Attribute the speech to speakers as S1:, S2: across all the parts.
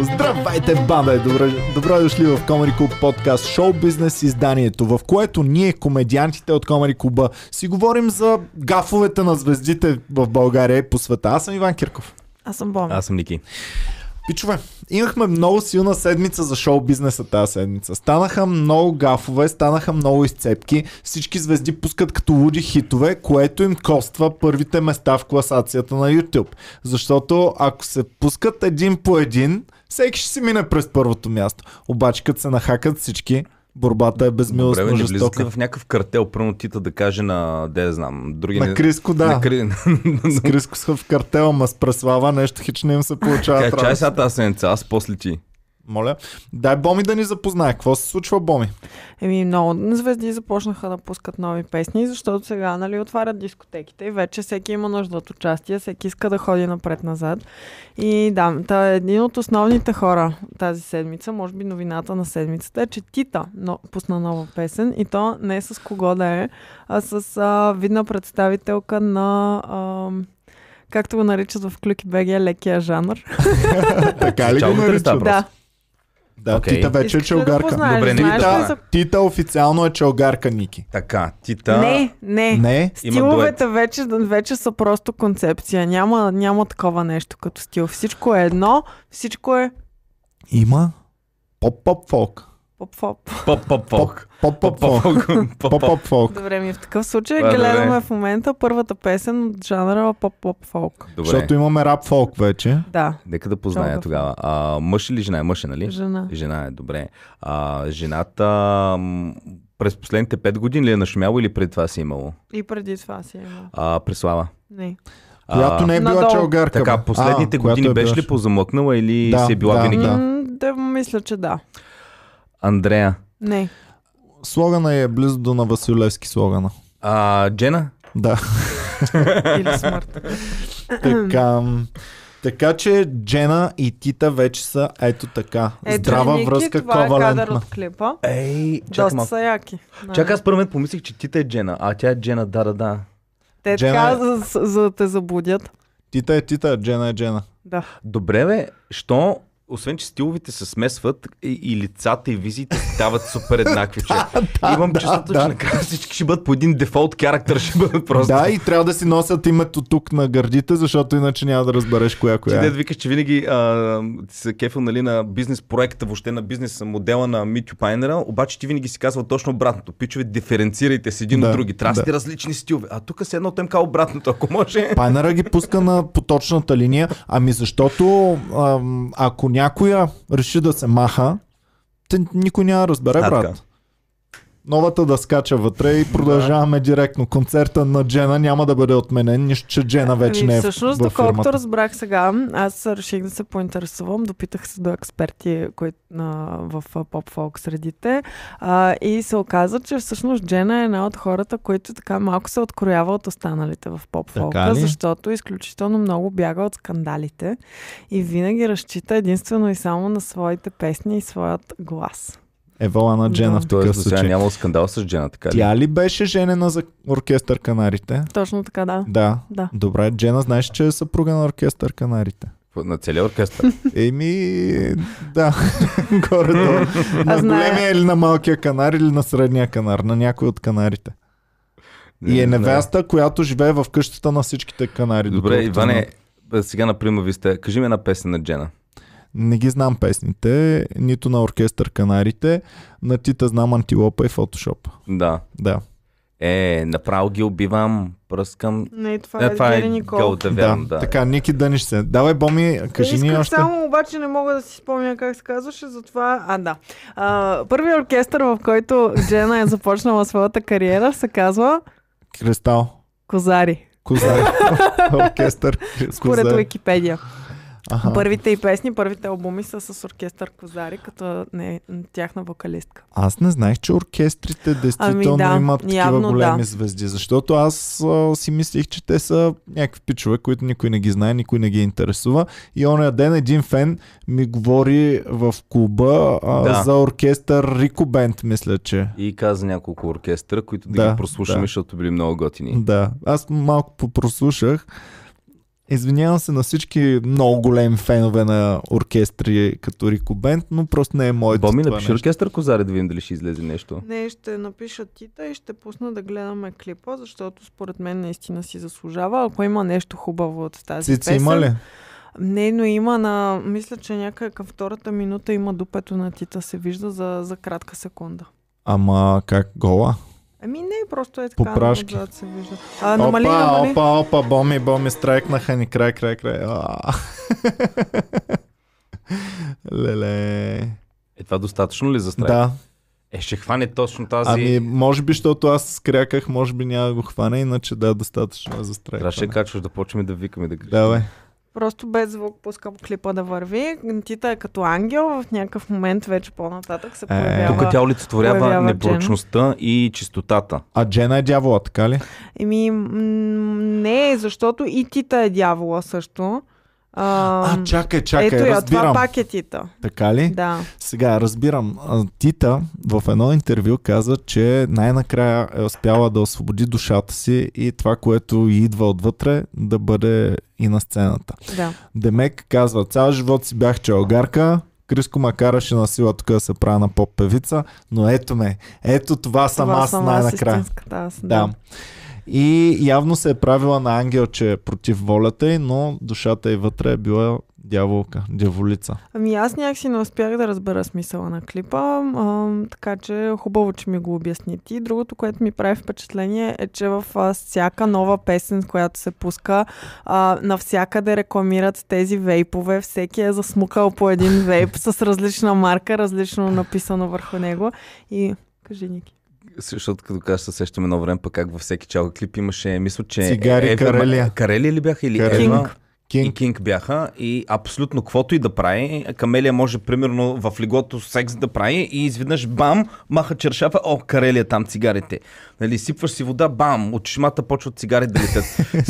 S1: Здравейте, банда! Добре, добре дошли в Comedy Club подкаст шоу бизнес изданието, в което ние, комедиантите от Comedy Club, си говорим за гафовете на звездите в България и по света. Аз съм Иван Кирков.
S2: Аз съм Боми.
S3: Аз съм Ники.
S1: Пичове, имахме много силна седмица за шоу бизнеса тази седмица. Станаха много гафове, станаха много изцепки. Всички звезди пускат като луди хитове, което им коства първите места в класацията на YouTube. Защото ако се пускат един по един, всеки ще си мине през първото място. Обаче като се нахакат всички, борбата е
S3: Добре,
S1: безмилостно
S3: бе, не
S1: жестока.
S3: ли в някакъв картел, пръвно Тита да каже на, де знам, други...
S1: На Криско, да.
S3: На Кри...
S1: С Криско са в картела, ма с Преслава нещо хич не им се получава.
S3: Чай
S1: да
S3: сега тази седмица, аз после ти.
S1: Моля. Дай Боми да ни запознае. Какво се случва, Боми?
S2: Еми, много звезди започнаха да пускат нови песни, защото сега, нали, отварят дискотеките и вече всеки има нужда от участие, всеки иска да ходи напред-назад. И да, та един от основните хора тази седмица, може би новината на седмицата е, че Тита но, пусна нова песен и то не е с кого да е, а с а, видна представителка на... А, както го наричат в Клюки БГ, лекия жанр.
S1: така ли го наричат?
S2: да,
S1: Да,
S3: Окей.
S1: Тита вече е
S2: Искаш ли да
S1: челгарка.
S2: познаеш?
S3: Добре, не
S2: Знаеш
S3: ви
S2: ли
S3: да.
S2: за
S1: Тита официално е челгарка, Ники.
S3: Така, Тита...
S2: Не, не.
S1: Не?
S2: Стиловете вече, вече са просто концепция. Няма, няма такова нещо като стил. Всичко е едно, всичко е
S1: Има поп-поп-фолк.
S2: Поп-поп.
S3: Поп-поп-фолк.
S1: Поп-поп-фолк. Поп-поп-фолк.
S2: Добре ми, в такъв случай гледаме в момента първата песен от жанра поп-поп-фолк.
S1: Защото имаме рап-фолк вече.
S2: Да,
S3: нека да позная тогава. А, мъж или жена? е? Мъж е, нали?
S2: жена.
S3: Жена е, добре. А, жената през последните 5 години ли е нашумяло или преди това си е имало?
S2: И преди това си е имал.
S3: А, Преслава.
S2: Не.
S1: Която не е била
S2: надолу.
S1: челгарка.
S3: Така, последните
S1: А,
S3: години
S1: е
S3: беше ли позамлъкнала или
S1: Да,
S3: си е била
S1: да,
S3: винаги?
S1: Да,
S2: мисля, че да.
S3: Андрея.
S2: Не.
S1: Слогана е близо до на Василевски слогана.
S3: А, Джена?
S1: Да.
S2: Или смърт.
S1: така, така че Джена и Тита вече са ето така.
S2: Ето,
S1: Здрава
S2: Ники,
S1: връзка,
S2: това е кадър
S1: ковалентна.
S2: от клипа.
S3: Ей, чакай
S2: Доста
S3: малко.
S2: са яки. Да.
S3: Чакай, аз първо момент помислих, че Тита е Джена, а тя е Джена, да, да, да.
S2: Те
S1: Джена
S2: така,
S1: е-
S2: за, за да те заблудят.
S1: Тита е Тита, Джена е Джена.
S2: Да.
S3: Добре, бе, що, освен че стиловите се смесват и, и лицата и визиите стават супер еднакви, че имам чувството,
S1: да.
S3: че накрая всички ще бъдат по един дефолт характер, ще бъдат просто.
S1: Да, и трябва да си носят името тук на гърдите, защото иначе няма да разбереш коя
S3: Ти
S1: коя
S3: да
S1: е.
S3: викаш, че винаги а, ти се кефил нали, на бизнес проекта, въобще на бизнес модела на Митю Пайнера, обаче ти винаги си казва точно обратното. Пичове, диференцирайте се един
S1: Да,
S3: от други. Трябва да
S1: да.
S3: сте различни стилове. А тук се едно тем казва обратното, ако може.
S1: Пайнера ги пуска на поточната линия, ами защото ам, ако някоя реши да се маха, те никой няма да разбере, брат. Новата да скача вътре и продължаваме директно. Концерта на Джена няма да бъде отменен, нищо, че Джена вече
S2: Ами,
S1: не е
S2: всъщност,
S1: в,
S2: доколкото разбрах сега, аз реших да се поинтересувам, допитах се до експерти които, а, в поп-фолк средите а, и се оказа, че всъщност Джена е една от хората, които така малко се откроява от останалите в поп-фолка, защото изключително много бяга от скандалите и винаги разчита единствено и само на своите песни и своят глас.
S1: Евала на Джена
S2: Да.
S1: в такъв
S3: до сега
S1: случай.
S3: нямал скандал с Джена, така ли?
S1: Тя ли беше женена за оркестър Канарите?
S2: Точно така, да.
S1: Да.
S2: Да.
S1: Добре, Джена знаеш, че е съпруга на оркестър Канарите.
S3: На целия оркестър.
S1: Еми, да, горе-долу. на големия или на малкия канар или на средния канар, на някой от канарите. И е
S3: Не, не
S1: невеста, която живее в къщата на всичките канари.
S3: Добре, Иване, сега например ви сте. Кажи ми една песен на Джена.
S1: Не ги знам песните, нито на оркестър канарите, на Тита знам антилопа и фотошоп.
S3: Да.
S1: Да.
S3: Е, направо ги убивам, пръскам.
S2: Не, това
S3: Е,
S2: е,
S3: това е гол да вярвам, да.
S1: Така, Ники Дъниш се. Давай, Боми, кажи ни
S2: Исках
S1: още.
S2: само, обаче не мога да си спомня как се казваше, затова... А, да. А, първият оркестър, в който Джена е започнала своята кариера, се казва
S1: Кристал.
S2: Козари,
S1: Козари. Оркестър.
S2: според
S1: Козари. Аха.
S2: Първите и песни, първите албуми са с оркестър Козари, като не тяхна вокалистка.
S1: Аз не знаех, че оркестрите действително
S2: Ами да,
S1: имат такива
S2: явно
S1: големи
S2: да.
S1: звезди, защото аз а, си мислих, че те са някакви пичове, които никой не ги знае, никой не ги интересува. И ония ден един фен ми говори в клуба а,
S3: Да.
S1: за оркестър Рико Бенд, мисля, че.
S3: И каза няколко оркестра, които да,
S1: Да,
S3: ги прослушаме,
S1: да.
S3: защото били много готини.
S1: Да, аз малко попрослушах. Извинявам се на всички много големи фенове на оркестри като Рико Бенд, но просто не е моето
S3: Боми, напиши
S1: нещо.
S3: оркестър Козаре да видим дали ще излезе нещо.
S2: Не, ще напиша Тита и ще пусна да гледаме клипа, защото според мен наистина си заслужава. Ако има нещо хубаво от тази
S1: Цици
S2: песен.
S1: има ли?
S2: Не, но има на... Мисля, че някъде към втората минута има дупето на Тита се вижда за, за кратка секунда.
S1: Ама как гола?
S2: Ами не, просто е така.
S1: Попрашки.
S2: отзад се вижда. А, намали,
S1: опа,
S2: намали.
S1: опа, опа, боми, боми, страйкнаха ни край, край, край. А. Леле.
S3: Е, това достатъчно ли за страйк?
S1: Да,
S3: Е, ще хване точно тази...
S1: ами може би, защото аз скряках, може би няма да го хване, иначе да, достатъчно е за страйк.
S3: Трябваше качваш да почваме да викаме да
S1: Давай.
S2: Просто без звук пускам клипа да върви. Тита е като ангел, в някакъв момент вече по-нататък се
S1: Е,
S2: появява.
S3: Тук тя олицетворява
S2: появява
S3: непоръчността и чистотата.
S1: А Джена е дявола, така ли?
S2: Еми, м- не, защото и Тита е дявола също. А,
S1: А, чакай, чакай,
S2: ето я, това
S1: разбирам.
S2: пак е Тита.
S1: Така ли?
S2: Да.
S1: Сега, разбирам. Тита в едно интервю каза, че най-накрая е успяла да освободи душата си и това, което идва отвътре, да бъде и на сцената.
S2: Да.
S1: Демек казва, цял живот си бях челгарка, Криско ма караше на сила тук да се правя на поп-певица, но ето ме, ето това съм
S2: това
S1: аз
S2: съм
S1: най-накрая.
S2: истинската аз.
S1: Да. И явно се е правила на ангелче против волята й, но душата й вътре е била дяволка, дяволица.
S2: Ами аз някакси не успях да разбера смисъла на клипа, а, така че хубаво, че ми го обясни ти. Другото, което ми прави впечатление е, че в а, всяка нова песен, която се пуска, а, навсякъде рекламират тези вейпове. Всеки е засмукал по един вейп с различна марка, различно написано върху него. И кажи, Ники.
S3: Защото като кажа, се сещам едно време, пък как във всеки чалга клип имаше, мисля, че...
S1: Цигари,
S3: Ева-
S1: Карелия.
S3: Карелия ли бяха или
S1: Карелия.
S3: Ева?
S2: Кинг.
S3: И
S1: Кинг.
S3: Бяха и абсолютно каквото и да прави, Камелия може примерно в леглото секс да прави и изведнъж бам, маха чершафа, о, Карелия там цигарите. Нали, сипваш си вода, бам, от чешмата почват цигари да летят.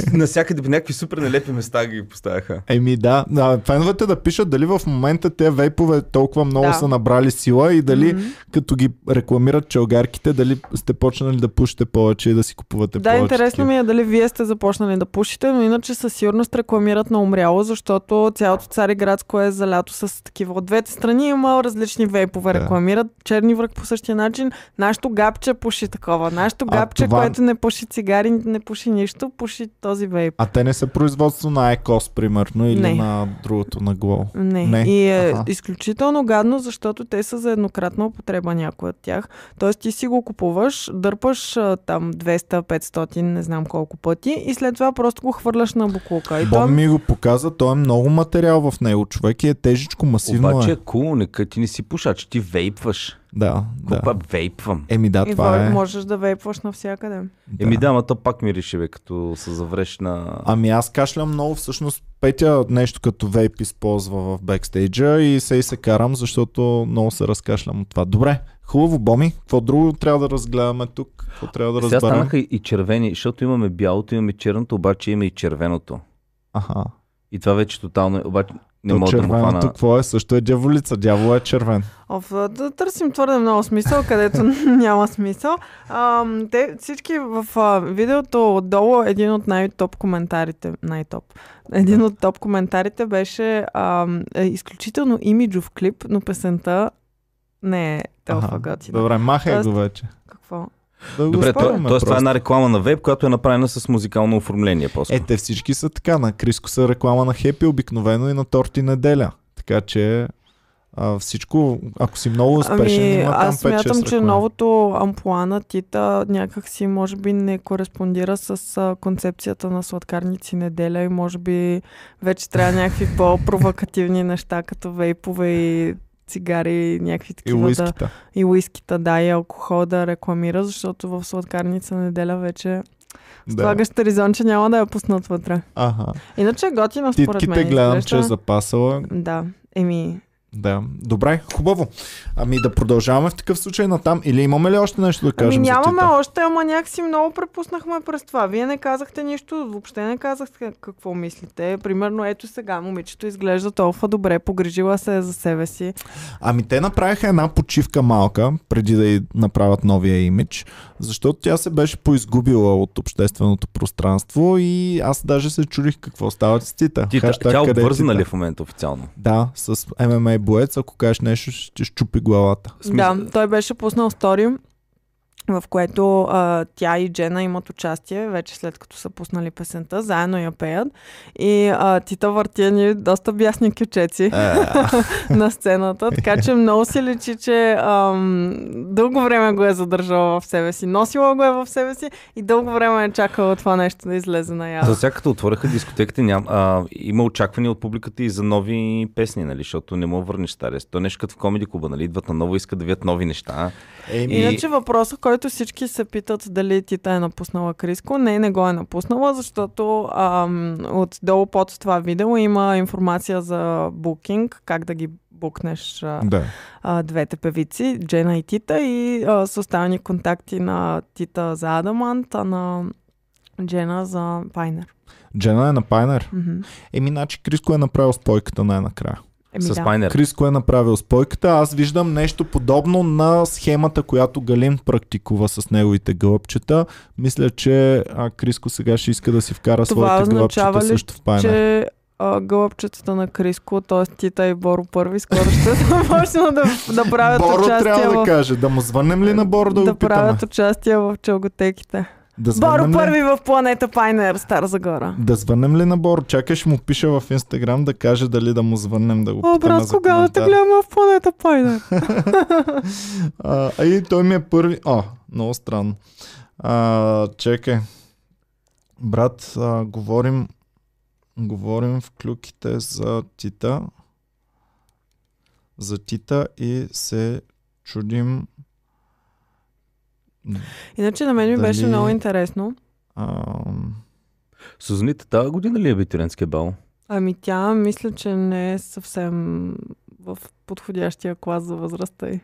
S3: Насякъде по някакви супер нелепи места ги поставяха.
S1: Еми да, а, феновете да пишат дали в момента те вейпове толкова много
S2: Да.
S1: са набрали сила и дали
S2: Мгм.
S1: като ги рекламират челгарките, дали сте почнали да пушите повече и да си купувате
S2: Да,
S1: повече.
S2: интересно
S1: такива.
S2: ми е дали вие сте започнали да пушите, но иначе със сигурност рекламират на умряло, защото цялото Цариградско е залято с такива. От двете страни има различни вейпове
S1: Да.
S2: рекламират. Черни връх по същия начин. Нашето гапче пуши такова. Нашето
S1: А
S2: гапче,
S1: това-
S2: което не пуши цигари, не пуши нищо, пуши този вейп.
S1: А те не са производство на Айкос, примерно, или
S2: Не.
S1: на другото, на Глоу.
S2: Не.
S1: Не.
S2: И е
S1: Аха.
S2: изключително гадно, защото те са за еднократна употреба някои от тях. Тоест ти си го купуваш, дърпаш там 200-500, не знам колко пъти и след това просто го хвърляш на буклука. И
S1: Бом
S2: то
S1: ми го показа, той е много материал в него, човек и е тежичко, масивно
S3: Обаче
S1: е.
S3: е кул, нека ти не си пушач, ти вейпваш.
S1: Да, да.
S3: Купа вейпвам.
S1: Еми да,
S2: и
S1: това е.
S2: можеш да вейпваш навсякъде.
S3: Еми да, ма то пак мирише, бе, като се завреш на...
S1: Ами аз кашлям много, всъщност Петя нещо като вейп използва в бекстейджа и се и се карам, защото много се разкашлям от това. Добре, хубаво, Боми. Какво друго трябва да разгледаме тук? Какво трябва да
S3: Сега
S1: разберем?
S3: станаха и и червени, защото имаме бялото, имаме черното, обаче има и червеното.
S1: Аха.
S3: И това вече тотално е, обаче не
S1: То
S3: мога да му хвана.
S1: какво е? Също е дяволица. Дявол е червен.
S2: Оф, да търсим твърде много смисъл, където няма смисъл. А, те всички в а, видеото отдолу, един от най-топ коментарите, най-топ, един от топ коментарите беше а, е, изключително имиджов клип, но песента не е толкова готина.
S1: Добре, махай
S2: Тоест-
S1: го вече.
S2: Какво?
S1: Да го
S3: Добре, то,
S1: спорваме
S3: т.е. това е една реклама на веб, която е направена с музикално оформление по
S1: Е, те всички са така. На Криско са реклама на Хепи обикновено и на Торти неделя. Така че а, всичко, ако си много успешен,
S2: Ами,
S1: има там
S2: аз
S1: 5-6
S2: смятам, че
S1: реклами.
S2: новото амплуа на Тита някак си може би не кореспондира с а, концепцията на сладкарници неделя и може би вече трябва някакви по-провокативни неща, като вейпове и цигари и някакви
S1: И
S2: такива да,
S1: уискита.
S2: и уискита, да, и алкохол да рекламира, защото в сладкарница неделя вече
S1: Да.
S2: слагаш теризонче, няма да я пуснат вътре.
S1: Ага.
S2: Иначе е готина според мен.
S1: Титките гледам, че е
S2: изглежда.
S1: запасала.
S2: Да, еми,
S1: Да, добре, хубаво. Ами да продължаваме в такъв случай натам. Или имаме ли още нещо да
S2: Ами
S1: кажем
S2: нямаме
S1: за
S2: още, ама някакси много препуснахме през това. Вие не казахте нищо, въобще не казахте какво мислите. Примерно, ето сега момичето изглежда толкова добре, погрижила се за себе си.
S1: Ами те направиха една почивка малка, преди да й направят новия имидж, защото тя се беше поизгубила от общественото пространство и аз даже се чудих какво става с Тита.
S3: Ти,
S1: Хаштаг,
S3: тя
S1: е
S3: обвързана
S1: Тита?
S3: ли в момента официално?
S1: Да, с ММА боец, ако кажеш нещо, ще щупи главата.
S2: Да, той беше пуснал стори, в което а, тя и Джена имат участие, вече след като са пуснали песента, заедно я пеят. И а, Тита върти едни доста бясни кючеци
S1: Е,
S2: на сцената, така че много си личи, че ам, дълго време го е задържала в себе си. Носила го е в себе си и дълго време е чакала това нещо да излезе наяве.
S3: За сега като отвориха дискотеките, ням, а, има очаквания от публиката и за нови песни, нали? Защото не мога върнеш стария. То нещо като в комеди клуба, нали? Идват на ново, искат да видят нови неща.
S1: Еми,
S2: Иначе въпросът, който всички се питат дали Тита е напуснала Криско, не, не го е напуснала, защото ам, отдолу под това видео има информация за букинг, как да ги букнеш а,
S1: да.
S2: а, двете певици, Джена и Тита, и а, са оставени контакти на Тита за Адамант, а на Джена за Пайнер.
S1: Джена е на Пайнер.
S2: Мгм.
S1: Еми, значи Криско е направил спойката най-накрая.
S2: Еми,
S3: с
S2: да.
S3: Пайнер.
S1: Криско е направил спойката. Аз виждам нещо подобно на схемата, която Галин практикува с неговите гълъбчета. Мисля, че а, Криско сега ще иска да си вкара
S2: Това
S1: своите гълъбчета
S2: ли,
S1: също в Пайнер.
S2: че а, гълъбчетата на Криско, т.е. Тита и Боро първи, скоро ще започнат да, да правят
S1: Боро
S2: участие
S1: трябва да
S2: в,
S1: каже. Да му звънем ли на Боро да,
S2: да,
S1: го питаме?
S2: правят участие в челготеките.
S1: Да
S2: Боро
S1: ли?
S2: първи в планета Пайнер, Стара Загора.
S1: Да звънем ли на Боро? Чакай, ще му пиша в Инстаграм да каже дали да му звънем да го
S2: О, брат,
S1: за
S2: кога да те
S1: коментар.
S2: гледам в планета Пайнер?
S1: а и той ми е първи... О, много странно. А, чекай. Брат, а, говорим говорим в клюките за Тита за Тита и се чудим
S2: Иначе на мен ми
S1: Дали-
S2: беше много интересно.
S1: а,
S3: Сузаните, тази година ли е абитуренския бал?
S2: Ами тя мисля, че не е съвсем в подходящия клас за възрастта й.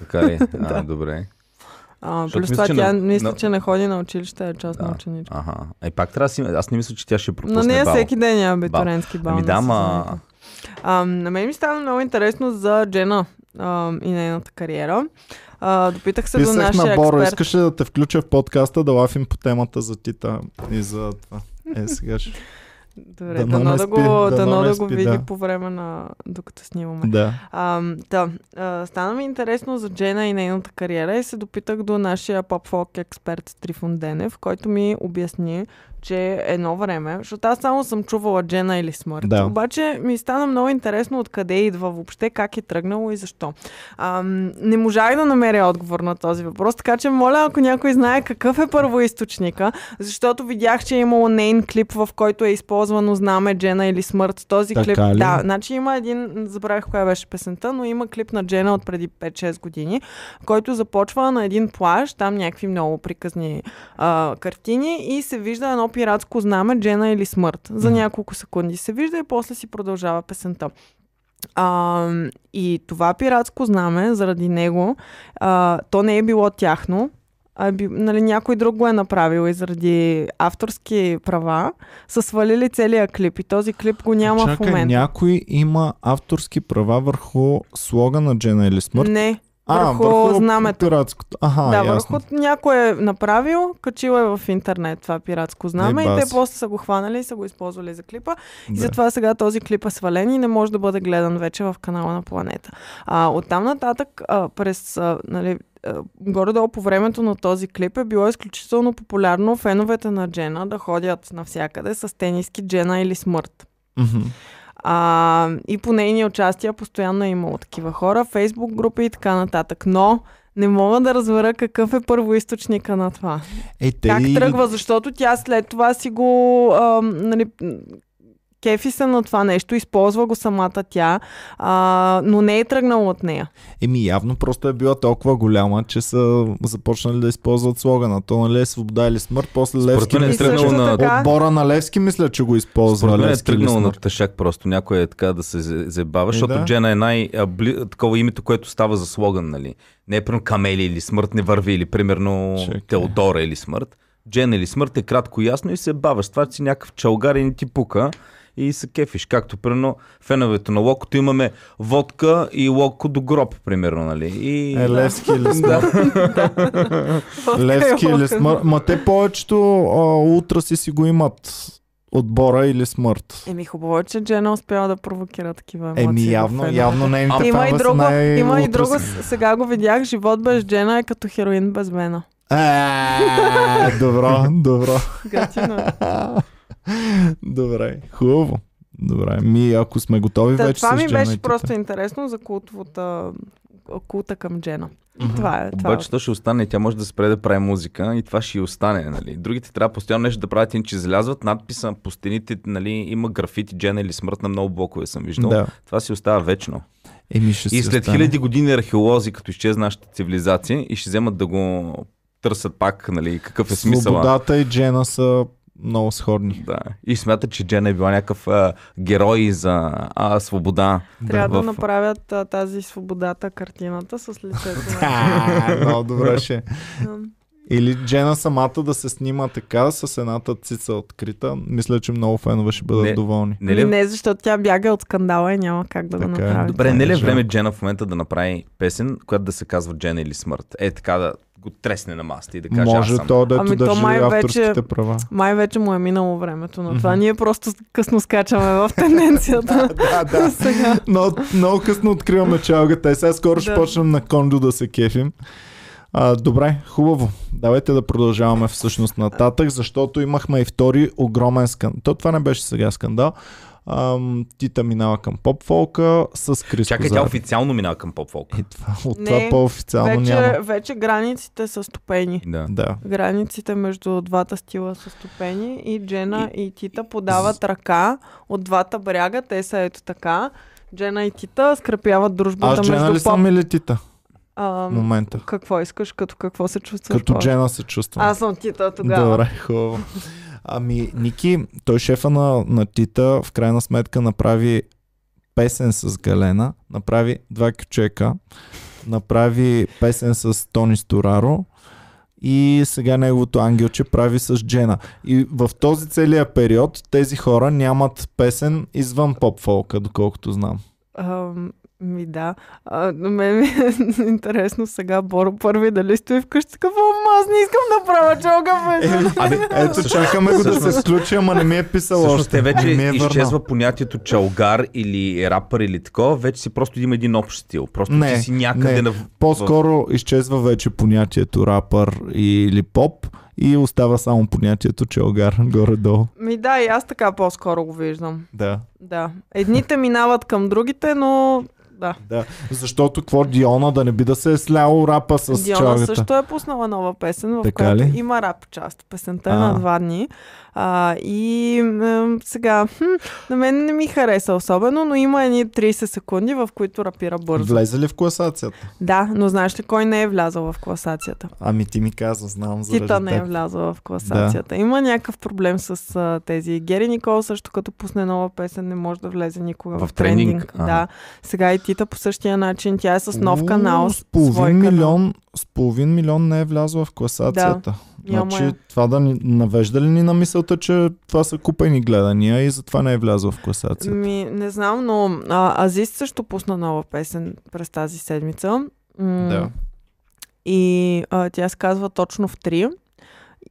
S3: Така ли? А,
S2: Да.
S3: добре.
S2: А, плюс
S3: мисля,
S2: това
S3: че
S2: тя
S3: на-
S2: мисля,
S3: на-
S2: че не ходи на училище, е частна
S3: Да.
S2: ученичка.
S3: Аха. Е, пак трябва да си... Аз не мисля, че тя ще пропусне
S2: На нея
S3: бал.
S2: всеки ден е абитуренски бал.
S3: Ами
S2: на
S3: да, ма...
S2: А, на мен ми стана много интересно за Джена а, и нейната кариера. А, допитах се до
S1: писах
S2: нашия
S1: на Боро,
S2: експерт.
S1: искаш ли да те включа в подкаста да лафим по темата за Тита и за това. Е, сега ще...
S2: Добре,
S1: Дано
S2: да
S1: спи,
S2: го,
S1: дано не
S2: да го види
S1: да.
S2: по време на... докато снимаме.
S1: Да.
S2: А, да, а, стана ми интересно за Джена и нейната кариера и се допитах до нашия поп-фолк експерт Трифон Денев, който ми обясни, че едно време, защото аз само съм чувала Джена или смърт,
S1: Да.
S2: обаче ми стана много интересно откъде идва въобще, как е тръгнало и защо. А, не можах да намеря отговор на този въпрос, така че моля, ако някой знае какъв е първоисточника, защото видях, че е имало нейн клип, в който е използвано знаме Джена или смърт. Този
S1: Така
S2: клип,
S1: ли?
S2: да, значи има един, забравих коя беше песента, но има клип на Джена от преди 5-6 години, който започва на един плаж, там някакви много приказни а, картини и се вижда едно пиратско знаме Джена или смърт. За
S1: Мгм.
S2: няколко секунди се вижда и после си продължава песента. А, и това пиратско знаме, заради него, а, то не е било тяхно, а би, нали, някой друг го е направил и заради авторски права са свалили целият клип и този клип го няма
S1: Чакай,
S2: в момента.
S1: някой има авторски права върху слога на Джена или смърт?
S2: Не,
S1: а,
S2: върху знамето.
S1: пиратското. Аха,
S2: да,
S1: ясно.
S2: върху някой е направил, качил е в интернет това пиратско знаме
S1: Е,
S2: и те после са го хванали и са го използвали за клипа. И
S1: Да.
S2: затова сега този клип е свален и не може да бъде гледан вече в канала на планета. А, оттам нататък, а, през, а, нали, горе-долу по времето на този клип е било изключително популярно феновете на Джена да ходят навсякъде с тениски Джена или смърт.
S1: Мгм.
S2: А, и по нейни участия постоянно е имало такива хора, фейсбук групи и така нататък. Но не мога да разбера какъв е първоисточника на това.
S1: Е, те
S2: Как тръгва, защото тя след това си го... А, нали, кефи се на това нещо, използва го самата тя, а, но не е тръгнала от нея.
S1: Еми явно просто е била толкова голяма, че са започнали да използват слогана. То нали е свобода или смърт, после
S3: Според
S1: Левски
S3: мен е тръгнало
S2: също
S3: на...
S2: така-
S1: Отбора на Левски мисля, че го използва.
S3: Според мен е тръгнало на тъшак просто. Някой е така да се забавя,
S1: Е,
S3: защото
S1: да.
S3: Джена е най- такова името, което става за слоган, нали? Не е примерно Камели или смърт не върви, или примерно
S1: Чакай.
S3: Теодора или смърт. Джена или смърт е кратко и ясно и се баваш. Това че си някакъв чалгар и не ти пука и се кефиш. Както примерно феновете на Локото имаме водка и Локо до гроб, примерно, нали? И...
S1: Е, Левски или смърт. Левски или смърт. Ма те повечето а, утра си го имат отбора или смърт.
S2: Еми хубаво е, че Джена успява да провокира такива емоции.
S1: Еми явно, явно нейните
S2: Има и друго,
S1: най-
S2: има и друго,
S1: си-
S2: сега го видях, живот без Джена е като хероин без вена.
S1: Е, Добро, добро.
S2: Готино е.
S1: Добре, хубаво. Добре, ми ако сме готови
S2: Та,
S1: вече
S2: това
S1: с
S2: ми
S1: и
S2: беше просто интересно за култовата култа към Джена. И
S1: Мгм.
S2: това е. Това
S3: Обаче то ще остане и тя може да спре да прави музика и това ще й остане. Нали. Другите трябва постоянно нещо да правят, иначе залязват надписа по стените, нали, има графити, джена или смърт на много блокове съм виждал.
S1: Да.
S3: Това си остава вечно.
S1: Еми ще
S3: И след
S1: остане.
S3: хиляди години археолози, като изчезна нашата цивилизация и ще вземат да го търсят пак, нали, какъв е смисъл.
S1: Свободата и Джена са много сходни.
S3: Да. И смятат, че Джена е била някакъв а, герой за а, свобода.
S2: Трябва да
S3: в-
S2: направят а, тази свободата картината с лицето на
S1: А, Много добре ще. Е. Или Джена самата да се снима така с едната цица открита. Мисля, че много фенове ще бъдат
S3: Не.
S1: доволни.
S3: Не ли, е-
S2: Не, защото тя бяга от скандала и няма как да го
S1: Така е.
S2: направи.
S3: Добре, не ли е
S1: Жал.
S3: време Джена в момента да направи песен, която да се казва Джена или смърт? Е така да го тресне на маста и да каже
S1: Може
S3: аз съм.
S1: то, дето
S2: Ами то
S1: държи
S2: май вече-
S1: авторските права.
S2: Май вече му е минало времето на това. Ние просто късно скачаме в тенденцията.
S1: да, да.
S2: Сега.
S1: Но, много късно откриваме чалгата. Е, сега скоро ще
S2: Да.
S1: почнем на кондо да се кефим. А, добре, хубаво. Давайте да продължаваме всъщност нататък, защото имахме и втори огромен скандал. То това не беше сега скандал. Ам, Тита минава към поп-фолка с Крис
S3: Чакай, тя
S1: Козар.
S3: официално минава към поп-фолк.
S1: И това, от
S2: Не,
S1: това по-официално
S2: Вече,
S1: няма.
S2: вече границите са стопени.
S3: Да.
S1: Да.
S2: Границите между двата стила са стопени и Джена и, Тита подават ръка от двата бряга. Те са ето така. Джена и Тита скрепяват
S1: Аз
S2: дружбата
S1: Джена ли
S2: между
S1: съм
S2: поп...
S1: или Тита
S2: А,
S1: в момента?
S2: какво искаш, като какво се чувстваш?
S1: Като
S2: повече?
S1: Джена се чувствам.
S2: Аз съм Тита тогава.
S1: Добре, хубаво. Ами, Ники, той шефа на, на Тита в крайна сметка направи песен с Галена, направи два кючека, направи песен с Тони Стораро и сега неговото ангелче прави с Джена. И в този целия период тези хора нямат песен извън поп-фолка, доколкото знам.
S2: Ам, ми да. А, на мен ми е интересно сега Боро първи дали стои вкъщи какво, аз не искам да правя чолга без...
S3: Абе,
S1: Ето, чакаме го да се включи, ама не ми е писал още.
S3: те вече
S1: Не ми е
S3: изчезва понятието чалгар или рапър или такова, вече си просто има един общ стил. Просто
S1: Не,
S3: ти си някъде
S1: не.
S3: на...
S1: По-скоро изчезва вече понятието рапър или поп и остава само понятието челгар горе-долу.
S2: Ми да, и аз така по-скоро го виждам.
S1: Да.
S2: Да. Едните минават към другите, но да.
S1: Да, защото какво Диона да не би да се е слял рапа с
S2: Диона
S1: чалгата.
S2: също е пуснала нова песен, в
S1: Така
S2: която
S1: ли?
S2: има рап част. Песента е на два дни. А, и м, сега, хм, на мен не ми хареса особено, но има едни 30 секунди, в които рапира бързо.
S1: Влезе ли в класацията?
S2: Да, но знаеш ли кой не е влязъл в класацията?
S1: Ами ти ми каза, знам заради
S2: Тита не е влязла в класацията. Има някакъв проблем с а, тези. Гери Никол също като пусне нова песен не може да влезе никога в,
S3: В трендинг? А.
S2: Да. Сега и Тита по същия начин. Тя е с нов канал. С
S1: половин милион, с половин милион не е влязла в класацията.
S2: Няма
S1: Значи
S2: я.
S1: това да ни навежда ли ни на мисълта, че това са купени гледания и затова не е влязла в класацията?
S2: Ми, не знам, но а, Азис също пусна нова песен през тази седмица. М-
S1: Да.
S2: И а, тя се казва точно в 3.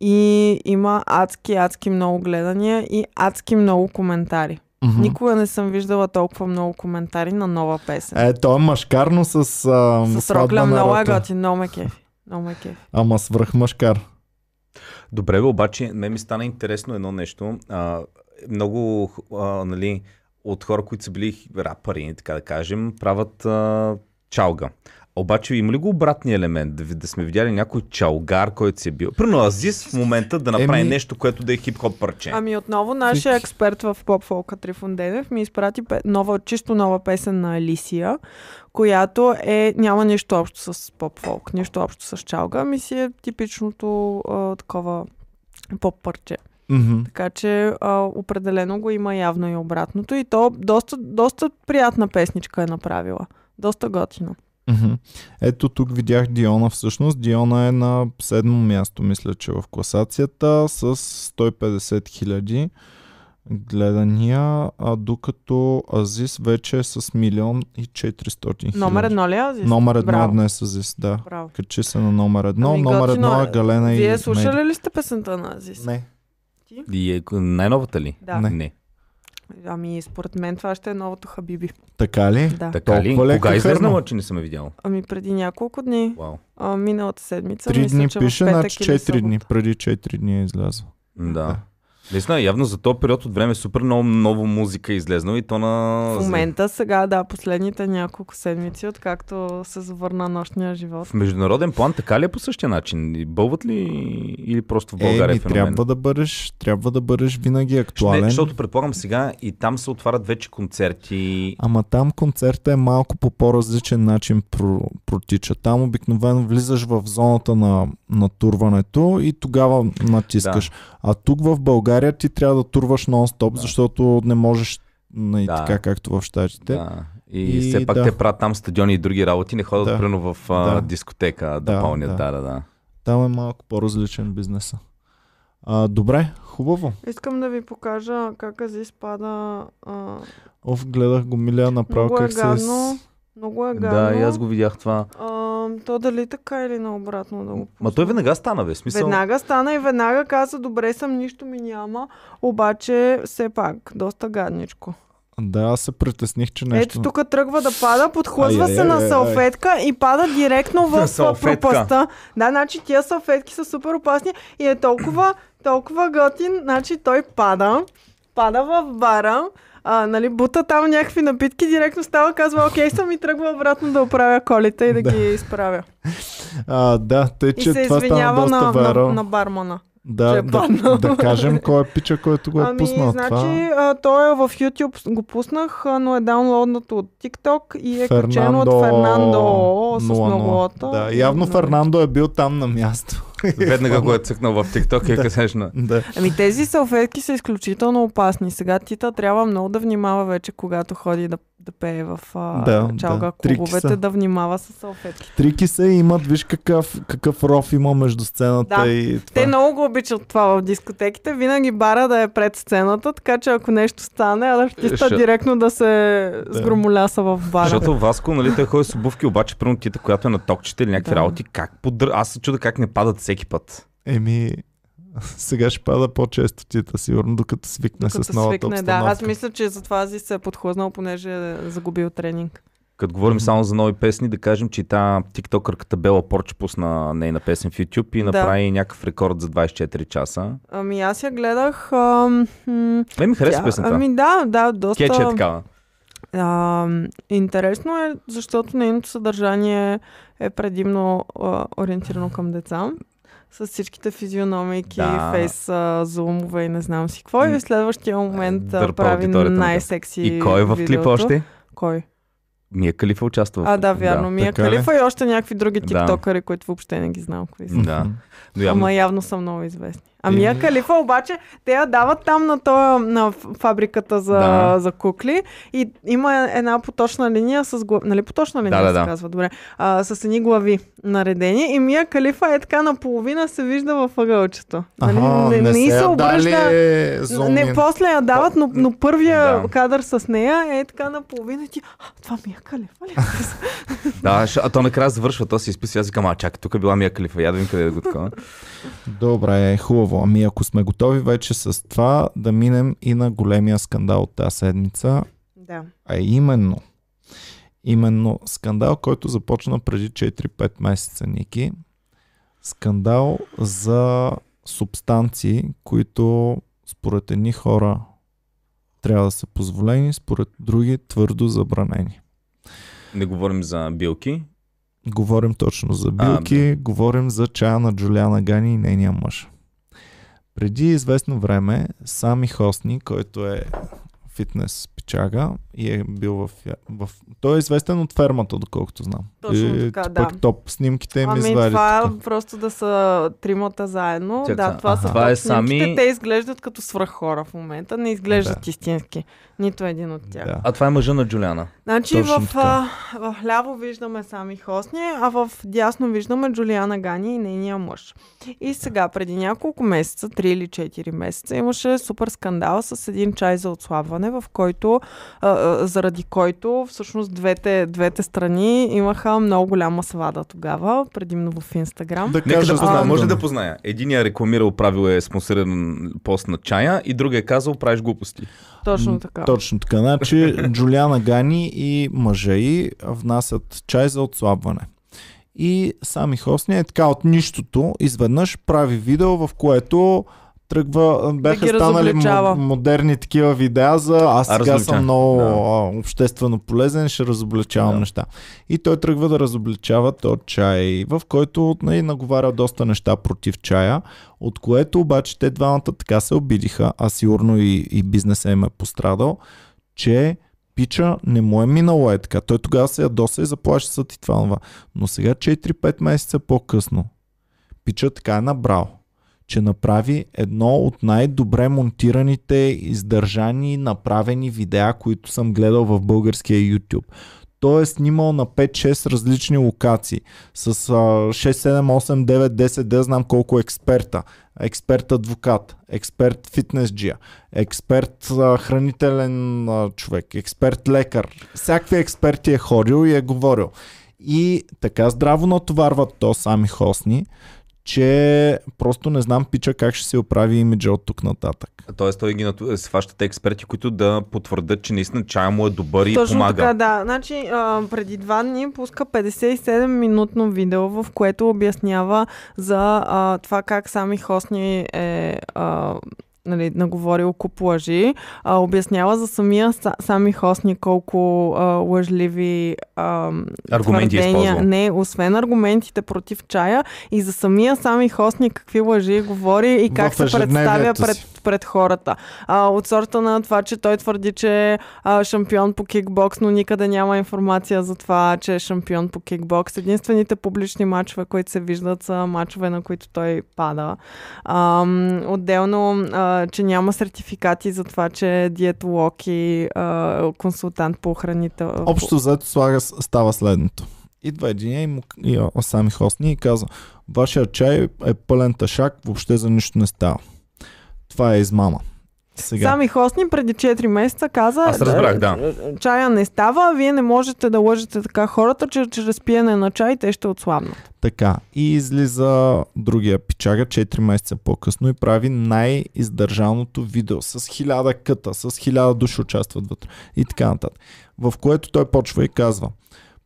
S2: И има адски, адски много гледания и адски много коментари.
S1: Мгм.
S2: Никога не съм виждала толкова много коментари на нова песен.
S1: Е, то е машкарно с, а,
S2: С Рокля
S1: на
S2: много е готин, много ме кефи. Много ме кефи.
S1: Ама свръх машкар.
S3: Добре, бе, обаче, мен ми стана интересно едно нещо. А, много, а, нали, от хора, които са били рапъри, така да кажем, правят а, чалга. Обаче има ли го обратния елемент? Да, да сме видяли някой чалгар, който си е бил. Примерно Азис в момента да направи
S1: Еми-
S3: нещо, което да е хип-хоп парче.
S2: Ами отново нашия експерт в поп фолка Трифон Денев ми изпрати нова, чисто нова песен на Алисия, която е, няма нищо общо с поп фолк, нищо общо с чалга, ами си е типичното а, такова поп парче.
S1: Мгм.
S2: Така че а, определено го има явно и обратното. И то доста, доста приятна песничка е направила. Доста готино.
S1: Мгм. Ето тук видях Диона всъщност. Диона е на седмо място, мисля, че в класацията с 150 хиляди гледания, а докато Азис вече е с милион и 400 хиляди.
S2: Номер едно ли е Азис?
S1: Номер едно
S2: Браво.
S1: днес Азис, да.
S2: Браво.
S1: Качи се на номер едно.
S2: Ами,
S1: номер
S2: готино
S1: едно
S2: е.
S1: е Галена и
S2: Вие слушали ли сте песента на Азис?
S1: Не.
S3: И е най-новата ли?
S2: Да.
S1: Не.
S3: Не.
S2: Ами според мен това ще е новото Хабиби.
S1: Така ли?
S2: Да.
S3: Така ли?
S1: Толкова ли
S3: Кога е излезнала, че не съм я видял?
S2: Ами преди няколко дни,
S3: Вау.
S2: а, миналата седмица,
S1: Три
S2: мисля,
S1: дни
S2: че
S1: пише, значи
S2: или
S1: 4 дни. Преди 4 дни е излязъл.
S3: Да. Наистина, явно за този период от време супер много ново музика е излезнала и то на...
S2: В момента сега, да, последните няколко седмици, откакто се завърна нощния живот.
S3: В международен план така ли е по същия начин? Бълват ли или просто в България е феномен?
S1: трябва да бъдеш, трябва да бъдеш винаги
S3: Не,
S1: актуален.
S3: защото предполагам сега и там се отварят вече концерти.
S1: Ама там концерта е малко по по-различен начин про, протича. Там обикновено влизаш в зоната на, на турването и тогава натискаш. А тук в България ти трябва да турваш нон-стоп,
S3: Да.
S1: защото не можеш нали,
S3: Да.
S1: така както в щатите.
S3: Да. И,
S1: И
S3: все пак
S1: да.
S3: те правят там стадиони и други работи, не ходят
S1: Да.
S3: прено в а,
S1: Да.
S3: дискотека да,
S1: Да,
S3: пълнят.
S1: да.
S3: Да, да, да.
S1: Там е малко по-различен бизнеса. А, добре, хубаво.
S2: Искам да ви покажа как Азис пада. А,
S1: Оф, гледах го миля направо
S2: много е
S1: как се...
S2: Много е гадно.
S3: Да, и аз го видях това.
S2: А, то дали така или наобратно да го
S3: Ма
S2: пусна?
S3: той веднага стана, бе. Смисъл...
S2: Веднага стана и веднага каза, добре съм, нищо ми няма, обаче все пак, доста гадничко.
S1: Да, аз се притесних, че нещо...
S2: Ето тук тръгва да пада, подхлъзва се на
S1: ай, ай.
S2: салфетка и пада директно в
S3: Салфетка.
S2: пропаста. Да, значи тия салфетки са супер опасни и е толкова, толкова готин, значи той пада, пада в бара, а, нали, бута там някакви напитки, директно става, казва, окей съм и тръгва обратно да оправя колите и да,
S1: Да.
S2: ги изправя.
S1: А, да, тъй,
S2: И
S1: че
S2: се
S1: това
S2: извинява
S1: доста
S2: на,
S1: вайрал.
S2: на, на бармана.
S1: Да,
S2: е
S1: да, да кажем кой е пича, който го е
S2: ами,
S1: пуснал
S2: значи,
S1: това.
S2: а, той е в YouTube, го пуснах, но е даунлоднато от TikTok и е качено от
S1: Фернандо
S2: Фернандо с
S1: 00.
S2: многолота.
S1: Да, явно Фернандо е бил там на място.
S3: Веднага го е цъкнал в TikTok и е късеш на...
S1: да.
S2: Ами тези салфетки са изключително опасни. Сега Тита трябва много да внимава вече, когато ходи да, да пее в а,
S1: Да,
S2: чалга
S1: да. Трики
S2: клубовете,
S1: са.
S2: да внимава с салфетки.
S1: Трики се имат, виж какъв, какъв ров има между сцената
S2: Да.
S1: и това.
S2: Те много го обичат това в дискотеките. Винаги бара да е пред сцената, така че ако нещо стане, артиста
S3: Ще-
S2: директно да се
S1: Да.
S2: сгромоляса в бара.
S3: Защото Васко, нали, той ходи с обувки, обаче примерно тита, която е на токчета или някакви
S2: Да.
S3: работи, как поддър... Аз се чуда как не падат всеки път.
S1: Еми, сега ще пада по-често тита, сигурно, докато свикне с
S2: Докато
S1: новата
S2: свикне, да.
S1: обстановка.
S2: Аз мисля, че затова Ази се е подхлъзнал, понеже е загубил тренинг.
S3: Като говорим
S1: Мгм.
S3: само за нови песни, да кажем, че и та тиктокърката Бела Порче пусна нейна песен в YouTube и
S2: Да.
S3: направи някакъв рекорд за 24 часа.
S2: Ами аз я гледах. Ам,
S3: Мен ми хареса
S2: тя-
S3: песента.
S2: Ами да, да, доста...
S3: Кетч е такава.
S2: А, интересно е, защото нейното съдържание е предимно а, ориентирано към деца. С всичките физиономики,
S3: Да.
S2: фейс, а, зумове и не знам си какво. И в следващия момент
S3: Дърпа
S2: прави най-секси
S3: И кой е в клипа още?
S2: Кой?
S3: Мия Калифа участва
S2: А, да, вярно. Мия
S1: така ли?
S2: Калифа и още някакви други
S3: Да.
S2: тиктокъри, които въобще не ги знам кои са.
S3: Да.
S1: Мгм.
S3: Но явно,
S2: Ама явно са много известни. А Мия
S1: Еми.
S2: Калифа обаче, те я дават там на, тоя, на фабриката за,
S3: Да.
S2: за кукли и има една поточна линия с глави. Нали поточна линия
S3: Да, да,
S2: се
S3: да.
S2: казва? Добре. А, с едни глави наредени и Мия Калифа е така наполовина се вижда във ъгълчето. Нали?
S1: Аха,
S2: не, не,
S1: се
S2: й се
S1: я
S2: обръща...
S1: дали зум
S2: Не, после я дават, но, но първия
S3: Да.
S2: кадър с нея е така наполовина и ти, а, това Мия Калифа ли?
S3: да, ш- а то накрая завършва, то се изписва. Аз викам, а чакай, тук е била Мия Калифа, я да видим къде е го такова.
S1: Добре, хубаво. Ами ако сме готови вече с това, да минем и на големия скандал от тази седмица,
S2: да.
S1: а именно, именно скандал, който започна преди 4-5 месеца, Ники. Скандал за субстанции, които според едни хора трябва да са позволени, според други твърдо забранени.
S3: Не говорим за билки.
S1: Говорим точно за билки, говорим за чая на Джулиана Гани и нейния мъж. Преди известно време Сами Хосни, който е фитнес пичага и е бил в, в... Той е известен от фермата, доколкото знам.
S2: Точно
S1: и
S2: така,
S1: пък
S2: да.
S1: топ снимките им
S2: Ами това е
S1: тук.
S2: просто да са тримата заедно.
S3: Чакай,
S2: да, това
S3: аха.
S2: са
S3: Това е
S2: топ снимките.
S3: сами-
S2: Те изглеждат като свръххора в момента. Не изглеждат
S1: Да.
S2: истински. Нито един от тях.
S1: Да.
S3: А това е мъжа на Джулиана.
S2: Значи
S1: Точно
S2: в,
S1: така.
S2: а, в ляво виждаме сами Хосни, а в дясно виждаме Джулиана Гани и нейния мъж. И сега, преди няколко месеца, 3 или 4 месеца, имаше супер скандал с един чай за отслабване, в който, а, заради който всъщност двете, двете страни имаха много голяма свада тогава, предимно в Инстаграм.
S1: Да
S3: Нека
S1: кажа
S3: да позная, може
S1: думи.
S3: да позная. Единия е рекламирал, правил е спонсориран пост на чая и другия е казал, правиш глупости.
S2: Точно така.
S1: Точно така. Значи Джулиана Гани и мъжа й внасят чай за отслабване. И сами Хосни е така от нищото, изведнъж прави видео, в което тръгва, бяха
S2: ги
S1: станали мо- модерни такива видеа за аз
S3: А,
S1: сега съм много
S3: Да.
S1: а, обществено полезен, ще разобличавам
S3: Да.
S1: неща. И той тръгва да разобличава то чай, в който нали, наговаря доста неща против чая, от което обаче те двамата така се обидиха, а сигурно и, и бизнеса им е пострадал, че пича не му е минало е така. Той тогава се ядоса и заплаши съд и това. това. Но сега 4-5 месеца по-късно пича така е набрал че направи едно от най-добре монтираните, издържани, направени видеа, които съм гледал в българския YouTube. Той е снимал на 5-6 различни локации с а, 6, 7, 8, 9, 10, да знам колко експерта. Експерт адвокат, експерт фитнесджия, експерт а, хранителен а, човек, експерт лекар. Всякакви експерти е ходил и е говорил. И така здраво натоварват то сами хосни, че просто не знам пича как ще се оправи имиджа от тук нататък.
S3: Тоест той ги нату- сваща те експерти, които да потвърдят, че наистина чая му е добър и
S2: Точно
S3: помага.
S2: така, да. Значи, а, преди два дни пуска 57-минутно видео, в което обяснява за а, това как сами Хосни е а, нали, наговорил куп лъжи. А, обяснява за самия са, сами Хосни колко а, лъжливи а,
S3: Аргументи е
S2: твърдения.
S3: използвал.
S2: Не, освен аргументите против чая и за самия сами Хосни какви лъжи говори и как
S1: В
S2: се представя пред,
S1: си.
S2: пред хората. А, от сорта на това, че той твърди, че е шампион по кикбокс, но никъде няма информация за това, че е шампион по кикбокс. Единствените публични матчове, които се виждат, са матчове, на които той пада. А, отделно, а, че няма сертификати за това, че е диетолог и а, консултант по хранител.
S1: Общо взето слага, става следното. Идва един и, му, и а, сами хостни и казва, вашия чай е пълен тъшак, въобще за нищо не става. Това е измама. Сега.
S2: Сами Хосни преди 4 месеца каза,
S3: Аз разбрах, да.
S2: чая не става, вие не можете да лъжете така хората, че чрез пиене на чай те ще отслабнат.
S1: Така, и излиза другия пичага 4 месеца по-късно и прави най-издържаното видео с хиляда къта, с хиляда души участват вътре и така нататък. В което той почва и казва,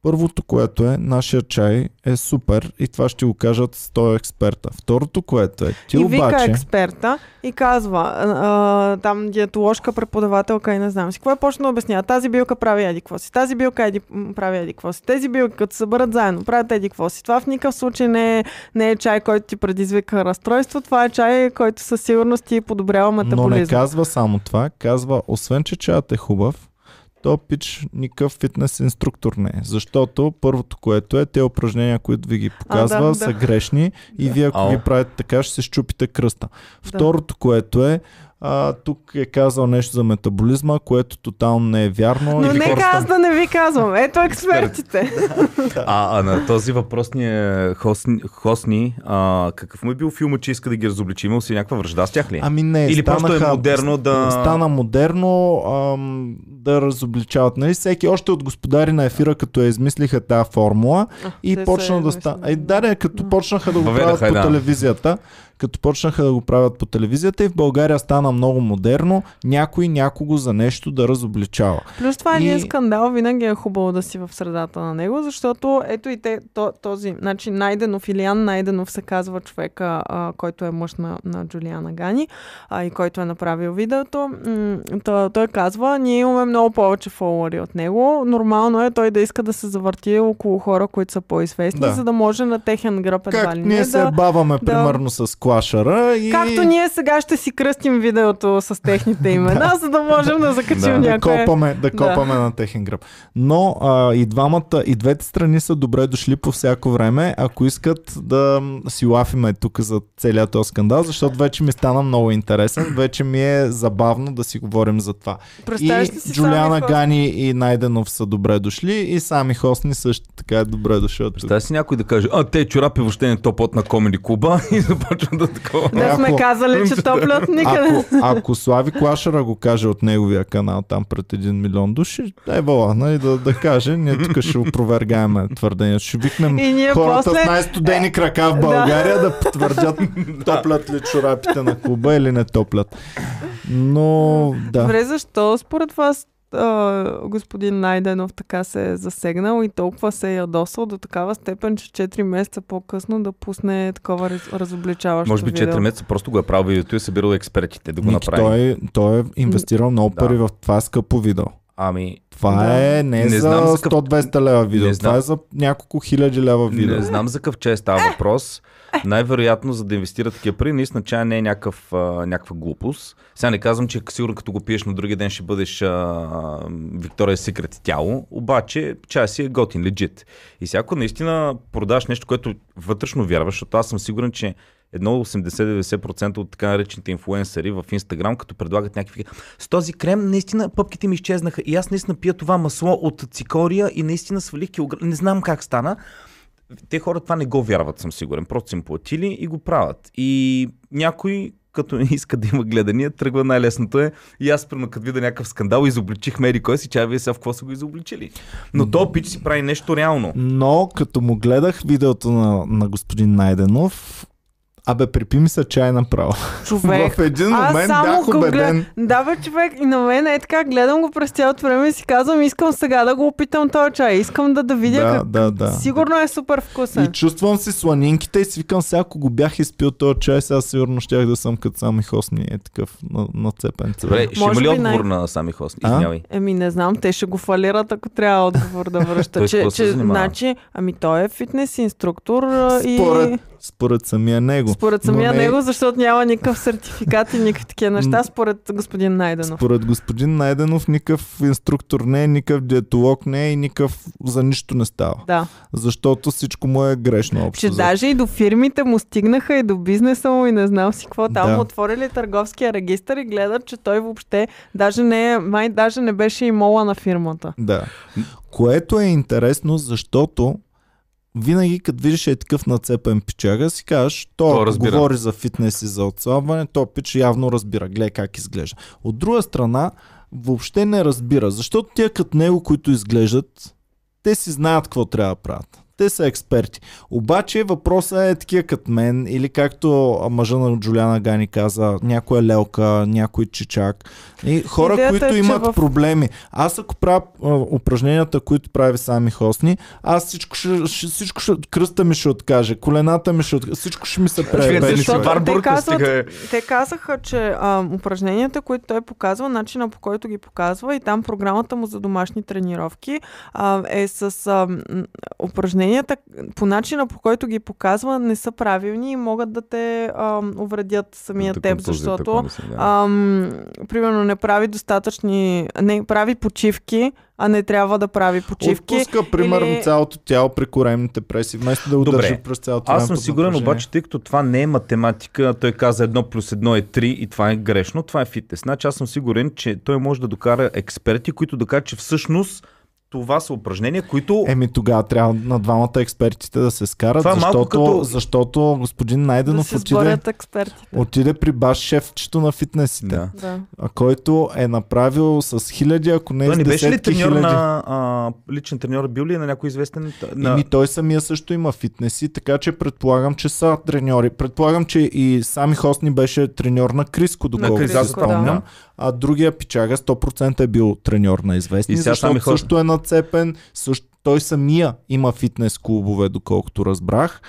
S1: първото, което е, нашия чай е супер и това ще го кажат 100 експерта. Второто, което е, ти
S2: и вика
S1: обаче...
S2: експерта и казва, а, а, там диетоложка, преподавателка и не знам си. Какво е почна да обяснява? Тази билка прави еди какво си, тази билка еди, прави еди какво си. Тези билки, като се съберат заедно, правят еди какво си. Това в никакъв случай не е, не е чай, който ти предизвика разстройство. Това е чай, който със сигурност ти подобрява
S1: Но не
S2: метаболизма.
S1: казва само това, казва, освен че чаят е хубав, то пич никакъв фитнес инструктор не е. Защото първото, което е, те упражнения, които ви ги показва,
S2: да, да.
S1: са грешни и вие ако
S3: Ау.
S1: ги правите така, ще се щупите кръста. Второто, което е, а, тук е казал нещо за метаболизма, което тотално не е вярно.
S2: Но
S1: и
S2: нека
S1: хората-
S2: аз да не ви казвам. Ето експертите.
S3: А, а на този въпросния хосни, хосни а, какъв му е бил филма, че иска да ги разобличи? Имал си някаква връжда с тях ли?
S1: Ами не,
S3: Или просто е
S1: станаха-
S3: модерно да-
S1: Стана модерно ам, да разобличават. Нали? Всеки още от господари на ефира, като я измислиха тази формула и
S2: те
S1: почна да стана. Е, да, не, като почнаха да го правят по
S3: да.
S1: телевизията, като почнаха да го правят по телевизията и в България стана много модерно някой някого за нещо да разобличава.
S2: Плюс това е
S1: И-
S2: един скандал, винаги е хубаво да си в средата на него, защото ето и те, то, този, значи Найденов, Илиан Найденов се казва човека, а, който е мъж на, на Джулиана Гани а, и който е направил видеото. М- то, той казва, ние имаме много повече фолуари от него. Нормално е той да иска да се завърти около хора, които са по-известни,
S1: Да.
S2: за да може на техен гръб едва ли
S1: ние
S2: не
S1: се
S2: да...
S1: баваме
S2: да-
S1: примерно с клашара и
S2: Както ние сега ще си кръстим видеото с техните имена, за да можем да закачим
S3: Да.
S1: да
S2: някое...
S1: копаме, да копаме на техен гръб. Но а, и двамата, и двете страни са добре дошли по всяко време, ако искат да си лафиме тук за целият този скандал, защото вече ми стана много интересен, вече ми е забавно да си говорим за това.
S2: Представяш
S1: И
S2: си
S1: Джулиана? Гани и Найденов са добре дошли и сами Хосни също така е добре дошъл.
S3: Представя си някой да каже, а те чорапи въобще не топот на комеди клуба и започва да такова.
S2: Да сме казали, че топлят никъде.
S1: Ако, ако Слави Клашара го каже от неговия канал там пред един милион души, е вала, нали, да, да каже, ние тук ще опровергаем твърдението. Ще викнем
S2: И
S1: хората
S2: после...
S1: с най-студени крака в България да, потвърдят топлят ли чорапите на клуба или не топлят. Но да.
S2: Добре, защо според вас а, господин Найденов така се е засегнал и толкова се е ядосал до такава степен, че 4 месеца по-късно да пусне такова раз, разобличаващо
S3: Може би 4
S2: видео.
S3: месеца просто го е правил видеото и е събирал експертите да го
S1: Ники,
S3: направи.
S1: той, той е инвестирал много
S3: Да.
S1: пари в това скъпо видео.
S3: Ами,
S1: Това
S2: Да.
S1: е не,
S3: Не
S1: за
S3: знам за какъв-
S1: 100-200 лева видео.
S3: Не
S1: Това
S3: знам.
S1: е за няколко хиляди лева видео.
S3: Не знам за какъв чай става въпрос. Най-вероятно, за да инвестира такива пари, наистина чай не е някакъв, а, някаква глупост. Сега не казвам, че сигурно като го пиеш на другия ден ще бъдеш а, Виктория Секрет тяло, обаче чай си е готин, легит. И всяко наистина продаш нещо, което вътрешно вярваш, защото аз съм сигурен, че едно 80-90% от така наречените инфуенсъри в Инстаграм, като предлагат някакви... С този крем наистина пъпките ми изчезнаха и аз наистина пия това масло от цикория и наистина свалих килограм. Не знам как стана. Те хора това не го вярват, съм сигурен. Просто са им платили и го правят. И някой, като не иска да има гледания, тръгва най-лесното е. И аз, примерно, като видя някакъв скандал, изобличих Мери кой си, чая вие сега в какво са го изобличили. Но то пич си прави нещо реално.
S1: Но като му гледах видеото на, на господин Найденов, абе, припи ми се чай направо.
S2: Човек.
S1: В един
S2: Аз
S1: момент
S2: само
S1: бях убеден.
S2: Да, бе, човек, и на мен е така, гледам го през цялото време и си казвам, искам сега да го опитам този чай. Искам да, да видя
S1: Да,
S2: как...
S1: да, да.
S2: Сигурно е супер вкусен.
S1: И чувствам си сланинките и си викам, сега ако го бях изпил този чай, сега сигурно щях да съм като сами хосни е такъв на, на цепен
S3: Добре, ще има ли отговор
S2: най-
S3: на сами хосни? Извинявай.
S2: Еми, не знам, те ще го фалират, ако трябва отговор да връща. Че, че,
S3: занимава?
S2: значи, ами той е фитнес инструктор а, и...
S1: Според, самия него.
S2: Според
S1: Но
S2: самия
S1: не-
S2: него, защото няма никакъв сертификат и никакви такива неща, според господин Найденов.
S1: Според господин Найденов никакъв инструктор не е, никакъв диетолог не е и никакъв за нищо не става.
S2: Да,
S1: Защото всичко му е грешно общо.
S2: че
S1: взето.
S2: даже и до фирмите му стигнаха и до бизнеса му и не знам си какво. Там
S1: Да.
S2: отворили търговския регистр и гледат, че той въобще даже не е, май даже не беше и мола на фирмата.
S1: Да. Което е интересно, защото винаги като видиш е такъв нацепен пичага, си кажеш,
S3: той
S1: ако
S3: разбира.
S1: говори за фитнес и за отслабване, то пич явно разбира, гледай как изглежда. От друга страна, въобще не разбира, защото тия като него, които изглеждат, те си знаят какво трябва да правят. Те са експерти. Обаче въпросът е такива като мен, или както мъжа на Джулиана Гани каза, някоя лелка, някой чичак. И хора,
S2: Идеята
S1: които
S2: е,
S1: имат
S2: в-
S1: проблеми. Аз ако правя упражненията, които прави сами хосни, аз всичко ще, ще, всичко ще, кръста ми ще откаже, колената ми ще откаже, всичко ще ми се пребе.
S3: те
S2: казват-
S3: е.
S2: Те казаха, че а, упражненията, които той показва, начина по който ги показва и там програмата му за домашни тренировки а, е с а, м, упражненията по начина по който ги показва не са правилни и могат да те а, увредят самия
S3: Да,
S2: теб, защото
S3: такова мисля, да.
S2: ам, примерно не прави достатъчни, не прави почивки, а не трябва да прави почивки.
S1: Отпуска примерно
S2: или-
S1: цялото тяло при коремните преси, вместо да го
S3: Добре.
S1: през цялото
S3: Аз съм сигурен,
S1: напрежение.
S3: обаче, тъй като това не е математика, той каза едно плюс едно е 3 и това е грешно, това е фитнес. Значи аз съм сигурен, че той може да докара експерти, които да кажат, че всъщност това са упражнения, които...
S1: Еми тогава трябва на двамата експертите да се скарат,
S3: Това е
S1: защото,
S3: като-
S1: защото господин
S2: Да
S1: Найденов
S2: се
S1: отиде, отиде при баш шефчето на фитнесите,
S3: Да.
S2: Да.
S1: който е направил с хиляди, ако не
S3: Той
S1: с
S3: не беше ли треньор
S1: хиляди.
S3: на... А, личен треньор бил ли е на някой известен... На...
S1: Еми той самия също има фитнеси, така че предполагам, че са треньори. Предполагам, че и сами Хосни беше треньор на Криско, доколкото се
S2: да.
S1: А другия пичага 100% е бил треньор на известни,
S3: И сега
S1: защото
S3: Хосни-
S1: също е нацепен. Също, той самия има фитнес клубове, доколкото разбрах.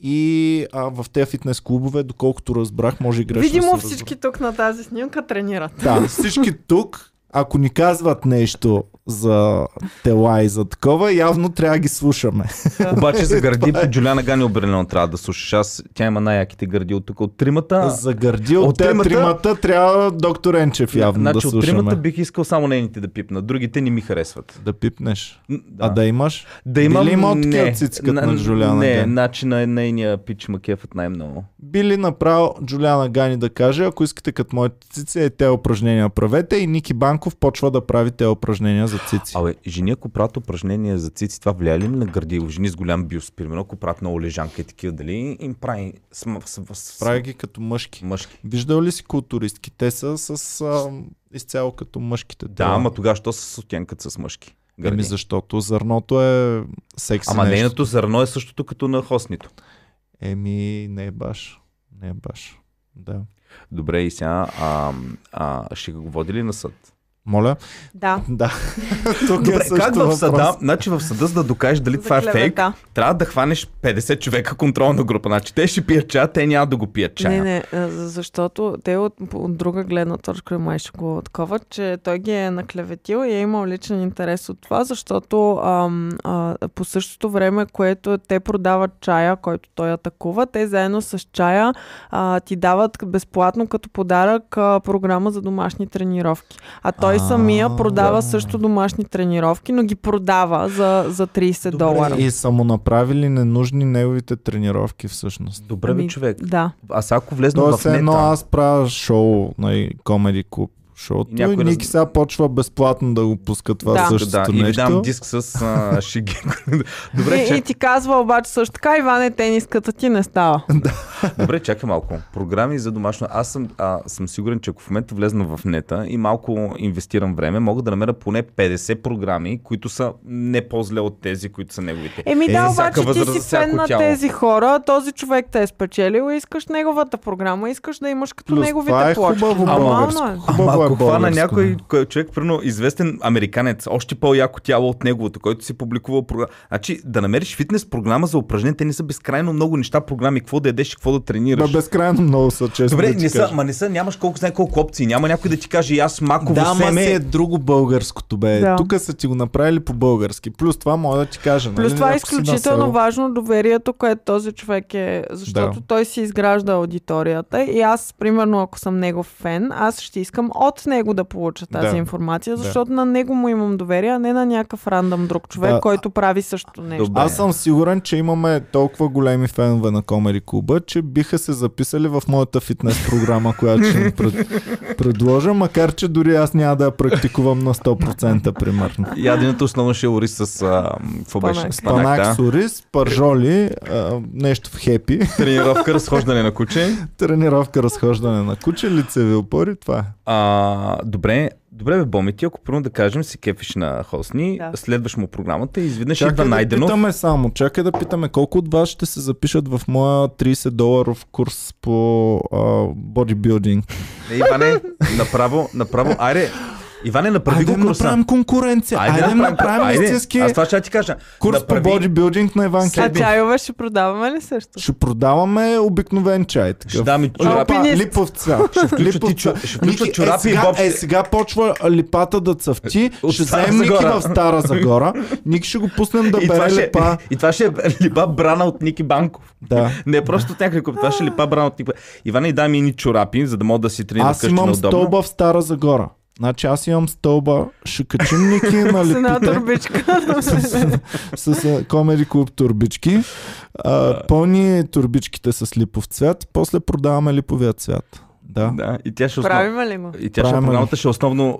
S1: И а, в тези фитнес клубове, доколкото разбрах, може и грешно
S2: Видимо
S1: да
S2: всички тук на тази снимка тренират.
S1: Да, всички тук, ако ни казват нещо за тела и за такова, явно трябва да ги слушаме.
S3: Обаче за гърди
S1: е.
S3: Джуляна Гани определено трябва да слушаш. Аз, тя има най-яките гърди от тук. От тримата...
S1: За гърди от,
S3: от тримата-
S1: тримата трябва доктор Енчев явно
S3: значи
S1: да
S3: от
S1: слушаме.
S3: тримата бих искал само нейните да пипна. Другите не ми харесват.
S1: Да пипнеш.
S3: М,
S1: А да имаш?
S3: Да имам...
S1: ли имал такива
S3: не,
S1: като на Джулиана
S3: Не,
S1: Гани?
S3: значи на нейния пич ма кефът най-много.
S1: Би ли направил Джулиана Гани да каже, ако искате като моите цици, е те упражнения правете и Ники Банков почва да прави те упражнения за цици.
S3: Абе, жени ако правят упражнения за цици, това влияе ли на гърди? Жени с голям бюст, примерно, ако правят много лежанка и такива, дали им прави с, с, с,
S1: Прави ги като мъжки.
S3: мъжки?
S1: Виждал ли си културистки? Те са с а, изцяло като мъжките.
S3: Да,
S1: тела.
S3: ама тогава що с отянката с мъжки? Гърди.
S1: Еми ззащото зърното е секси
S3: Ама
S1: нещо.
S3: нейното зърно е същото като на хостнито.
S1: Еми не е баш. Не е баш. Да.
S3: Добре, и сега а, а, ще го води ли на съд?
S1: Моля?
S2: Да.
S1: Да. Тук
S3: Добре,
S1: е
S3: как в
S1: въпрос.
S3: съда, значи в съда, за да докажеш дали
S2: За
S3: това е фейк, трябва да хванеш 50 човека контролна група. Значи те ще пият чая, те няма да го пият чая.
S2: Не, не, защото те от, от друга гледна точка май ще го отковат, че той ги е наклеветил и е имал личен интерес от това, защото ам, а, по същото време, което те продават чая, който той атакува, те заедно с чая а, ти дават безплатно като подарък а, програма за домашни тренировки. А той
S1: А,
S2: самия продава
S1: да.
S2: също домашни тренировки, но ги продава за, за 30
S3: Добре.
S2: долара.
S1: И са му направили ненужни неговите тренировки всъщност.
S3: Добре, бе,
S2: Ами,
S3: човек.
S2: Да.
S3: Аз ако влезна
S1: Тоест
S3: в нета...
S1: едно аз правя шоу на Комеди Клуб
S3: И
S1: и,
S3: някой
S1: Ники
S3: раз-
S1: сега почва безплатно да го пуска това
S2: Да.
S1: същото
S3: да, и ви
S1: нещо.
S3: дам диск с а, шиги. Добре,
S2: и, и
S3: чак...
S2: ти казва обаче също така, Иване, тениската ти не става.
S3: Добре, чакай малко. Програми за домашно. Аз съм, а, съм сигурен, че ако в момента влезна в нета и малко инвестирам време, мога да намеря поне 50 програми, които са не по-зле от тези, които са неговите.
S2: Еми
S1: Е,
S2: да,
S3: всяка
S2: обаче ти
S3: възраст,
S2: си
S3: за всяко
S2: фен на
S3: тяло.
S2: тези хора, този човек те е спечелил и искаш неговата програма, искаш да имаш като
S1: Плюс
S2: неговите
S1: това е
S2: плочки.
S1: хубаво
S2: Нормално
S1: българско.
S2: е.
S1: Хубаво
S3: Ама
S1: е
S3: ако хвана някой
S1: да.
S3: кой- човек, примерно известен американец, още по-яко тяло от неговото, който си публикувал програма. Значи да намериш фитнес програма за упражнения, те не са безкрайно много неща, програми, какво да ядеш какво да тренираш.
S1: Бе, безкрайно много са, честно
S3: Добре,
S1: да
S3: не са,
S1: кажа.
S3: ма не са, нямаш колко знае колко опции. Няма някой да ти каже, и аз маково
S1: Да,
S3: семе.
S1: си е друго българското, бе.
S2: Да.
S1: Тук са ти го направили по български. Плюс това мога да ти кажа.
S2: Плюс
S1: нали,
S2: това е изключително важно доверието, което този човек е, защото
S1: Да.
S2: той си изгражда аудиторията и аз, примерно, ако съм негов фен, аз ще искам от него да получа тази
S1: Да.
S2: информация,
S1: Да.
S2: защото на него му имам доверие, а не на някакъв рандъм друг човек,
S1: Да.
S2: който прави също нещо.
S3: Добре.
S1: Аз съм сигурен, че имаме толкова големи фенове на Комери Клуба, че биха се записали в моята фитнес програма, която ще им пред, предложа, макар че дори аз няма да я практикувам на 100% примерно.
S3: Яденето основно ще ори с... А, какво беше?
S2: Спанак.
S3: Спанак,
S1: Панак
S3: да.
S1: с ориз, пържоли, а, нещо в хепи,
S3: Тренировка, разхождане на куче.
S1: тренировка, разхождане на куче, лицеви опори, това е.
S3: А, добре, добре бе, Боми, ти ако първо да кажем си кефиш на Хосни,
S2: Да.
S3: следваш му програмата и изведнъж
S1: Чакай
S3: идва
S1: да
S3: Найденов.
S1: питаме само, чакай да питаме колко от вас ще се запишат в моя 30 доларов курс по бодибилдинг.
S3: Е, Иване, направо, направо, айде, Иване, направи
S1: Айде
S3: го
S1: да
S3: курса.
S1: направим конкуренция. Айде, да направим
S3: айде.
S1: истински
S3: Аз това ще ти кажа.
S1: курс по
S3: направи-
S1: бодибилдинг на Иван
S2: А
S1: Кеби.
S2: чайове ще продаваме ли също?
S1: Ще продаваме обикновен чай. Такъв.
S3: Ще дам и чорапи.
S1: Липа,
S2: Алпинист.
S1: липов цвят. Ще Ники,
S3: чорапи
S1: е,
S3: и
S1: е, сега почва липата да цъфти.
S3: От
S1: ще вземем Ники в Стара Загора. Ники ще го пуснем да бере липа.
S3: и това ще е липа брана от Ники Банков.
S1: Да.
S3: Не е просто някакъв, това ще е липа брана от Ники Иване, дай ми ни чорапи, за да мога да си тренирам
S1: Аз имам стълба в Стара Загора. Значи аз имам стълба, ще качим Ники на
S2: С една турбичка.
S1: с, с Комеди Клуб турбички. А, пълни турбичките с липов цвят, после продаваме липовия цвят. Да.
S3: Да, и тя ще основно...
S2: Правим ли го?
S3: И тя ще, програмата ще основно,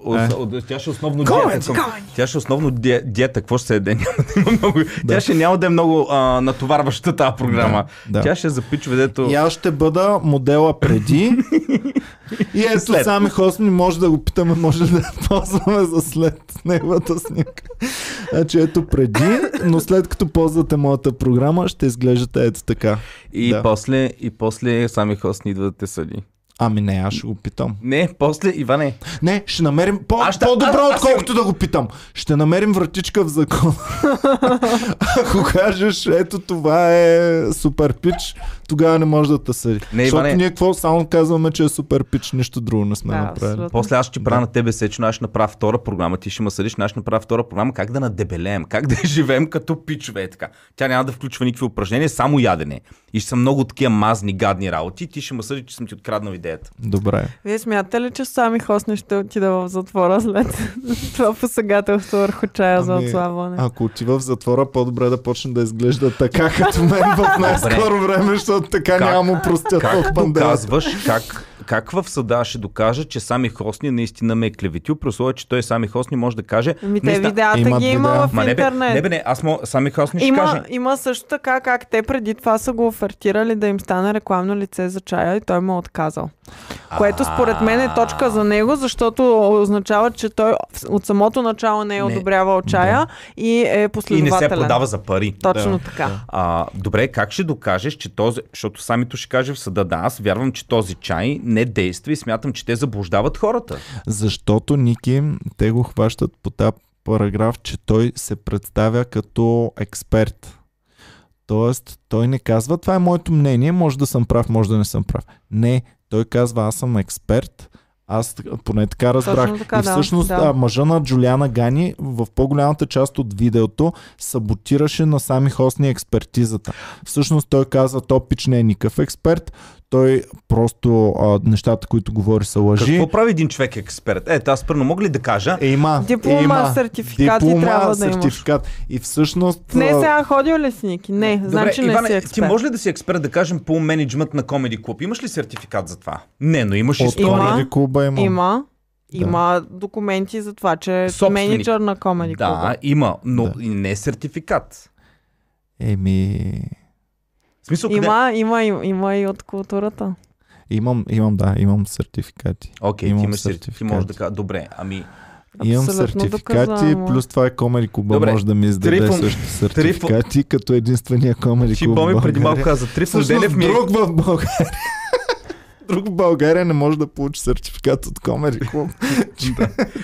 S1: Е.
S3: тя ще основно
S1: Comments,
S3: диета. към- Тя ще основно ди- диета. Какво ще се яде? Няма да има много. Тя ще няма да е много а, натоварваща тази програма.
S1: Да.
S3: Тя ще е за пичове, дето...
S1: И аз ще бъда модела преди. И ето
S3: След.
S1: сами Хосни може да го питаме, може да я ползваме за след неговата снимка. Значи ето преди, но след като ползвате моята програма, ще изглеждате ето така.
S3: И,
S1: Да.
S3: после, и после сами хостни идват да те съди.
S1: Ами не, аз ще го питам.
S3: Не, после, Иване.
S1: Не, ще намерим по-
S3: Аз
S1: по-добро,
S3: аз- аз
S1: отколкото да го питам. Ще намерим вратичка в закон. Ако кажеш, ето това е супер пич, тогава не може да те съди.
S3: Не,
S1: Защото
S3: Иване.
S1: ние какво само казваме, че е супер пич, нищо друго не сме
S2: Да,
S1: направили.
S2: абсолютно.
S3: После аз ще ти правя на тебе сечно, аз ще направя втора програма, ти ще ме съдиш, аз ще направя втора програма, как да надебелеем, как да живеем като пичове е така. Тя няма да включва никакви упражнения, само ядене. И ще са много такива мазни, гадни работи, ти ще ме съдиш, че съм ти откраднал идеята.
S1: Добре.
S2: Вие смятате ли, че сами Хосни ще отида в затвора след това посегателство върху чая за
S1: Ами,
S2: отслабване?
S1: Ако отива в затвора, по-добре да почне да изглежда така, като мен в най-скоро време, защото така
S3: Как-
S1: няма му простят
S3: Как
S1: в пандемията.
S3: доказваш, как, как в съда ще докажа, че сами Хосни наистина ме е клеветил, при условие, че той сами Хосни може да каже...
S2: Ами те видеята
S1: Имат
S2: ги има
S1: видеа.
S2: в
S3: Ма не бе,
S2: интернет.
S3: не бе, не, аз мога, сами Хосни ще
S2: Има,
S3: каже.
S2: има също така как те преди това са го офертирали да им стане рекламно лице за чая и той му е отказал. Което според мен е точка за него, защото означава, че той от самото начало не е одобрявал чая и е
S3: И не
S2: последователен.
S3: се продава за пари.
S2: Точно
S1: Да,
S2: така.
S3: А, добре, как ще докажеш, че този... Защото самито ще каже в съда, да, аз вярвам, че този чай не действа и смятам, че те заблуждават хората.
S1: Защото Ники, те го хващат по тази параграф, че той се представя като експерт. Тоест, той не казва, това е моето мнение, може да съм прав, може да не съм прав. Не, той казва, аз съм експерт, аз поне така разбрах.
S2: Точно така,
S1: и
S2: да,
S1: всъщност
S2: да.
S1: а, мъжа на Джулиана Гани в по-голямата част от видеото саботираше на сами хостни експертизата. Всъщност той казва, Топич не е никакъв експерт, той просто а, нещата, които говори са лъжи.
S3: Какво прави един човек експерт? Е, аз първо мога ли да кажа?
S1: Е, има.
S2: Диплома,
S1: има.
S2: сертификати
S1: Диплома,
S2: трябва да имаш.
S1: сертификат. И всъщност...
S2: Не,
S1: а,
S2: сега ходил ли си, Ники? Не,
S3: Добре,
S2: значи не
S3: Иване,
S2: си
S3: ти
S2: експерт.
S3: може ли да си експерт, да кажем, по менеджмент на Комеди Клуб? Имаш ли сертификат за това? Не, но имаш
S1: От
S3: история.
S2: Има.
S1: Комеди клуба има.
S2: Има.
S1: Да.
S2: Има документи за това, че е менеджер на Comedy
S3: Да,
S2: Club.
S3: има, но
S1: Да.
S3: и не е сертификат.
S1: Еми...
S3: Смисъл, къде...
S2: Има, има, има, има и от културата.
S1: Имам, имам, да, имам сертификати.
S3: Окей, ти
S1: имам
S3: имаш сертификат. Ти
S1: сертификати.
S3: можеш да кажа, добре, ами...
S1: Имам
S2: Абсолютно
S1: сертификати,
S2: доказуемо.
S1: плюс това е Комеди клуба,
S3: Добре.
S1: може да ми издаде
S3: Трифон-
S1: също сертификати, като единствения Комеди
S3: Ти
S1: клуб в
S3: Боми преди малко каза, Трифон Денев ми е...
S1: друг в България. Друг в България не може да получи сертификат от Комеди клуб.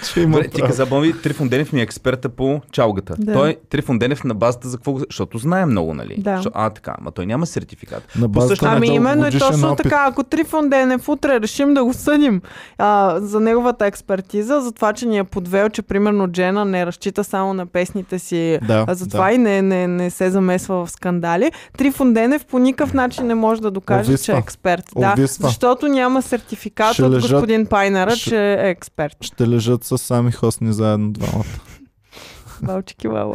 S1: че, има
S3: Добре, ти каза, Боми, Трифон Денев ми е експерта по чалгата.
S2: Да.
S3: Той, Трифон Денев, на базата за какво... го- Защото знае много, нали?
S2: Да.
S3: Защо- А, така, ма той няма сертификат.
S1: На базата на
S2: Ами именно и
S1: дългогодишен
S2: точно
S1: опит.
S2: така, ако Трифон Денев утре решим да го съдим а, за неговата експертиза, за това, че ни е подвел, че примерно Джена не разчита само на песните си,
S1: Да,
S2: а затова
S1: да.
S2: и не, не, не се замесва в скандали. Трифон Денев по никакъв начин не може да докаже,
S1: Обвисва.
S2: че е експерт. Да,
S1: Обвисва.
S2: Защото няма сертификат
S1: Ще
S2: от
S1: лежат-
S2: господин Пайнера,
S1: ще-
S2: че е експерт.
S1: Ще лежат с сами хостни заедно двамата.
S2: Балчики, вау,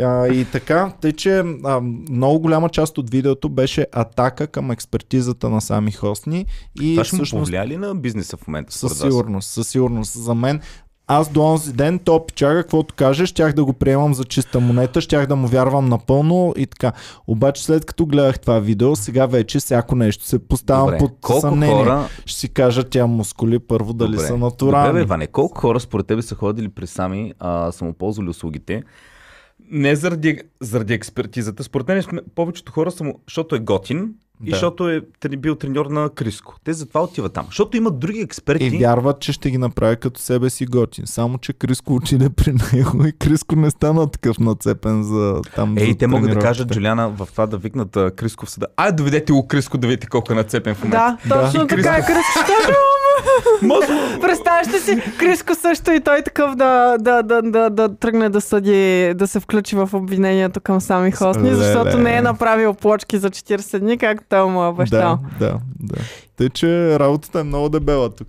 S1: а, и така, тъй че а, много голяма част от видеото беше атака към експертизата на сами хостни и
S3: Това ще му
S1: всъщност
S3: повлия ли на бизнеса в момента?
S1: със сигурност, със сигурност. За мен аз до онзи ден, то пичага, каквото каже, щях да го приемам за чиста монета, щях да му вярвам напълно и така. Обаче след като гледах това видео, сега вече всяко нещо се поставям
S3: Добре,
S1: под
S3: колко
S1: съмнение.
S3: хора...
S1: Ще си кажа тя мускули първо дали
S3: Добре.
S1: са натурални.
S3: Добре, бе, Ване, колко хора според тебе са ходили при сами, а, са му ползвали услугите? Не заради, заради експертизата. Според мен сме- повечето хора са му, защото е готин и
S1: Да.
S3: защото е трени- бил треньор на Криско. Те затова отиват там. Защото имат други експерти.
S1: И вярват, че ще ги направи като себе си готин. Само, че Криско отиде при него и Криско не стана такъв нацепен за там
S3: Ей,
S1: за
S3: те могат да кажат, Джулиана, в това да викнат Криско в съда. Ай, доведете го Криско да видите колко е нацепен в момента.
S2: Да, точно
S3: И
S2: така е. Криско,
S3: Може.
S2: Представяш ли си Криско също и той такъв да, да, да, да, да тръгне да съди, да се включи в обвинението към сами Хостни,
S1: Леле.
S2: защото не е направил плочки за 40 дни, както той му е обещал.
S1: Да, да, да. Тъй, че работата е много дебела тук.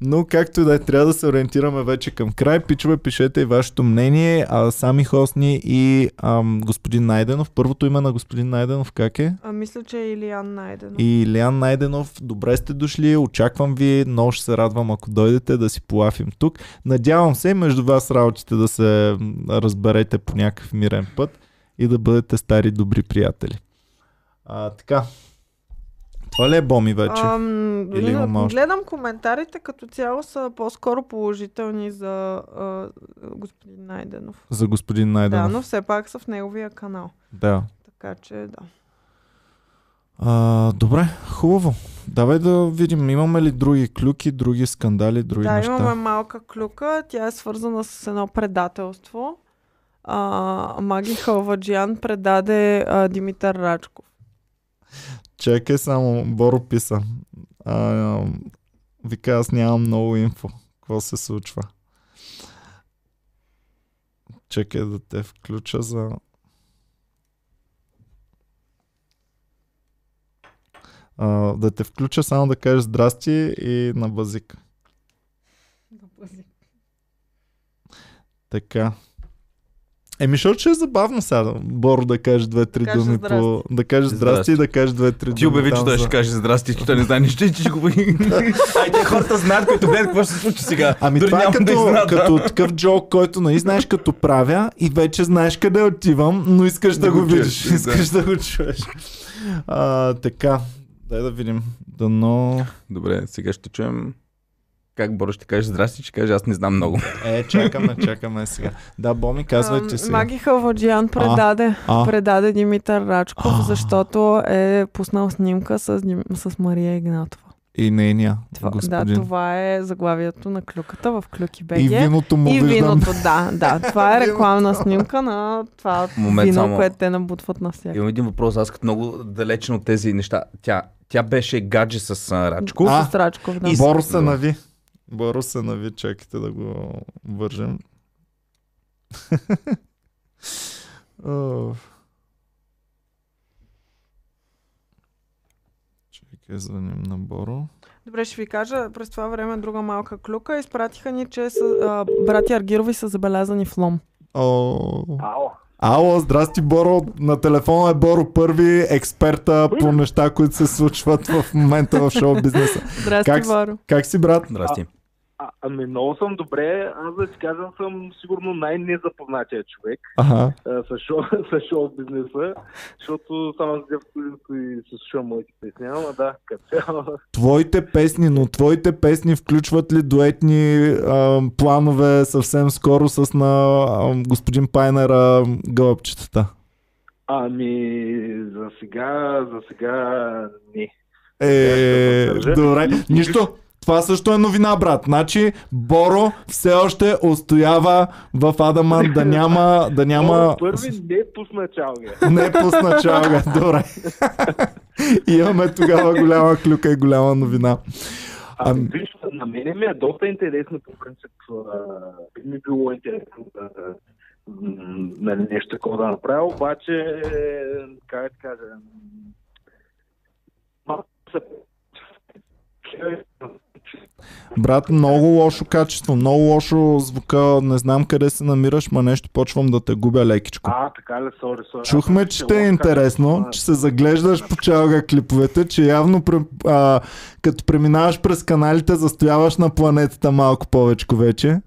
S1: Но както и да е, трябва да се ориентираме вече към край. Пичове, пишете и вашето мнение. А, сами Хосни и ам, господин Найденов. Първото име на господин Найденов как е?
S2: А, мисля, че е Илиян Найден.
S1: И Илиан Найденов, добре сте дошли, очаквам ви, много ще се радвам ако дойдете да си полафим тук. Надявам се между вас работите да се разберете по някакъв мирен път и да бъдете стари добри приятели. А, така. Това ли е Боми вече?
S2: Ам,
S1: Или още?
S2: гледам коментарите, като цяло са по-скоро положителни за а, господин Найденов.
S1: За господин
S2: Да,
S1: Найденов.
S2: но все пак са в неговия канал.
S1: Да.
S2: Така че да.
S1: А, добре, хубаво. Давай да видим, имаме ли други клюки, други скандали, други
S2: да,
S1: неща.
S2: имаме малка клюка. Тя е свързана с едно предателство. А, Маги Халваджиян предаде а, Димитър Рачков.
S1: Чакай само, Боро писа. А, вика, аз нямам много инфо. Какво се случва? Чакай да те включа за... А, да те включа само да кажеш здрасти и на базик. Така. Еми, защото ще е забавно сега, Боро да каже две-три
S2: Да
S1: думи по...
S2: здрасти.
S1: Да каже здрасти,
S3: Здрасти.
S1: и да каже две-три думи.
S3: Ти обяви, че той
S1: за-
S3: ще каже здрасти, че той не знае нищо че ще го... Ай, те хората знаят, които гледат какво ще се случи сега.
S1: Ами
S3: Дори
S1: това е
S3: нямам да
S1: като, като такъв джок, който нали знаеш като правя и вече знаеш къде отивам, но искаш да,
S3: Да
S1: го видиш,
S3: да.
S1: искаш да го чуеш. А, така, дай да видим. Дано...
S3: Добре, сега ще чуем как Боро ще каже здрасти, ще каже аз не знам много.
S1: Е, чакаме, чакаме сега. Да, Боми, казвайте сега.
S2: Маги Халваджиян предаде,
S1: А,
S2: предаде Димитър Рачков,
S1: А.
S2: защото е пуснал снимка с, с Мария Игнатова.
S1: и нейния
S2: Това,
S1: господин.
S2: да, това е заглавието на клюката в Клюки БГ.
S1: и виното му
S2: И
S1: виждам.
S2: виното, да, да. Това е рекламна снимка на това
S3: Момент
S2: вино,
S3: само.
S2: което те набутват навсякъде.
S3: Имам един въпрос, аз като много далечен от тези неща. Тя, тя беше гадже с Рачков.
S1: А.
S2: С Рачков, да.
S3: И- Да.
S1: нави. Боро се нави, чакайте да го вържем. Чакай, звъним на Боро.
S2: Добре, ще ви кажа, през това време друга малка клюка. Изпратиха ни, че са, а, брати Аргирови са забелязани в лом.
S1: О.
S4: Ало.
S1: Ало, здрасти Боро. На телефона е Боро първи, експерта по неща, които се случват в момента в шоу бизнеса.
S2: Здрасти,
S1: Как
S2: Боро.
S1: Как си, брат?
S3: Здрасти.
S4: А, ами много съм добре. Аз да ти кажа, съм сигурно най-незапознатия човек
S1: Ага.
S4: а, с, шоу, с шоу бизнеса, защото само в студиото и се слушам моите песни. Ама да, като.
S1: Твоите песни, но твоите песни включват ли дуетни а, планове съвсем скоро с на а, господин Пайнера гълъбчетата?
S4: Ами, за сега, за сега не.
S1: Е, добре. Нищо. Това също е новина, брат. Значи, Боро все още устоява в Адаман да няма, да няма...
S4: Няма... Първи не пусна чалга.
S1: Не пусна чалга, добре. Имаме тогава голяма клюка и голяма новина.
S4: Ами,
S1: Ами-
S4: виж, на мене ми е доста интересно по принцип. а, Би ми било интересно да, нали, нещо такова да направя, обаче, как да кажа, малко се...
S1: Брат, много лошо качество, много лошо звука, не знам къде се намираш, ма нещо почвам да те губя лекичко.
S4: А, така ли, сори, сори.
S1: Чухме, че те е интересно, че се заглеждаш по чалга клиповете, че явно а, като преминаваш през каналите, застояваш на планетата малко повече вече.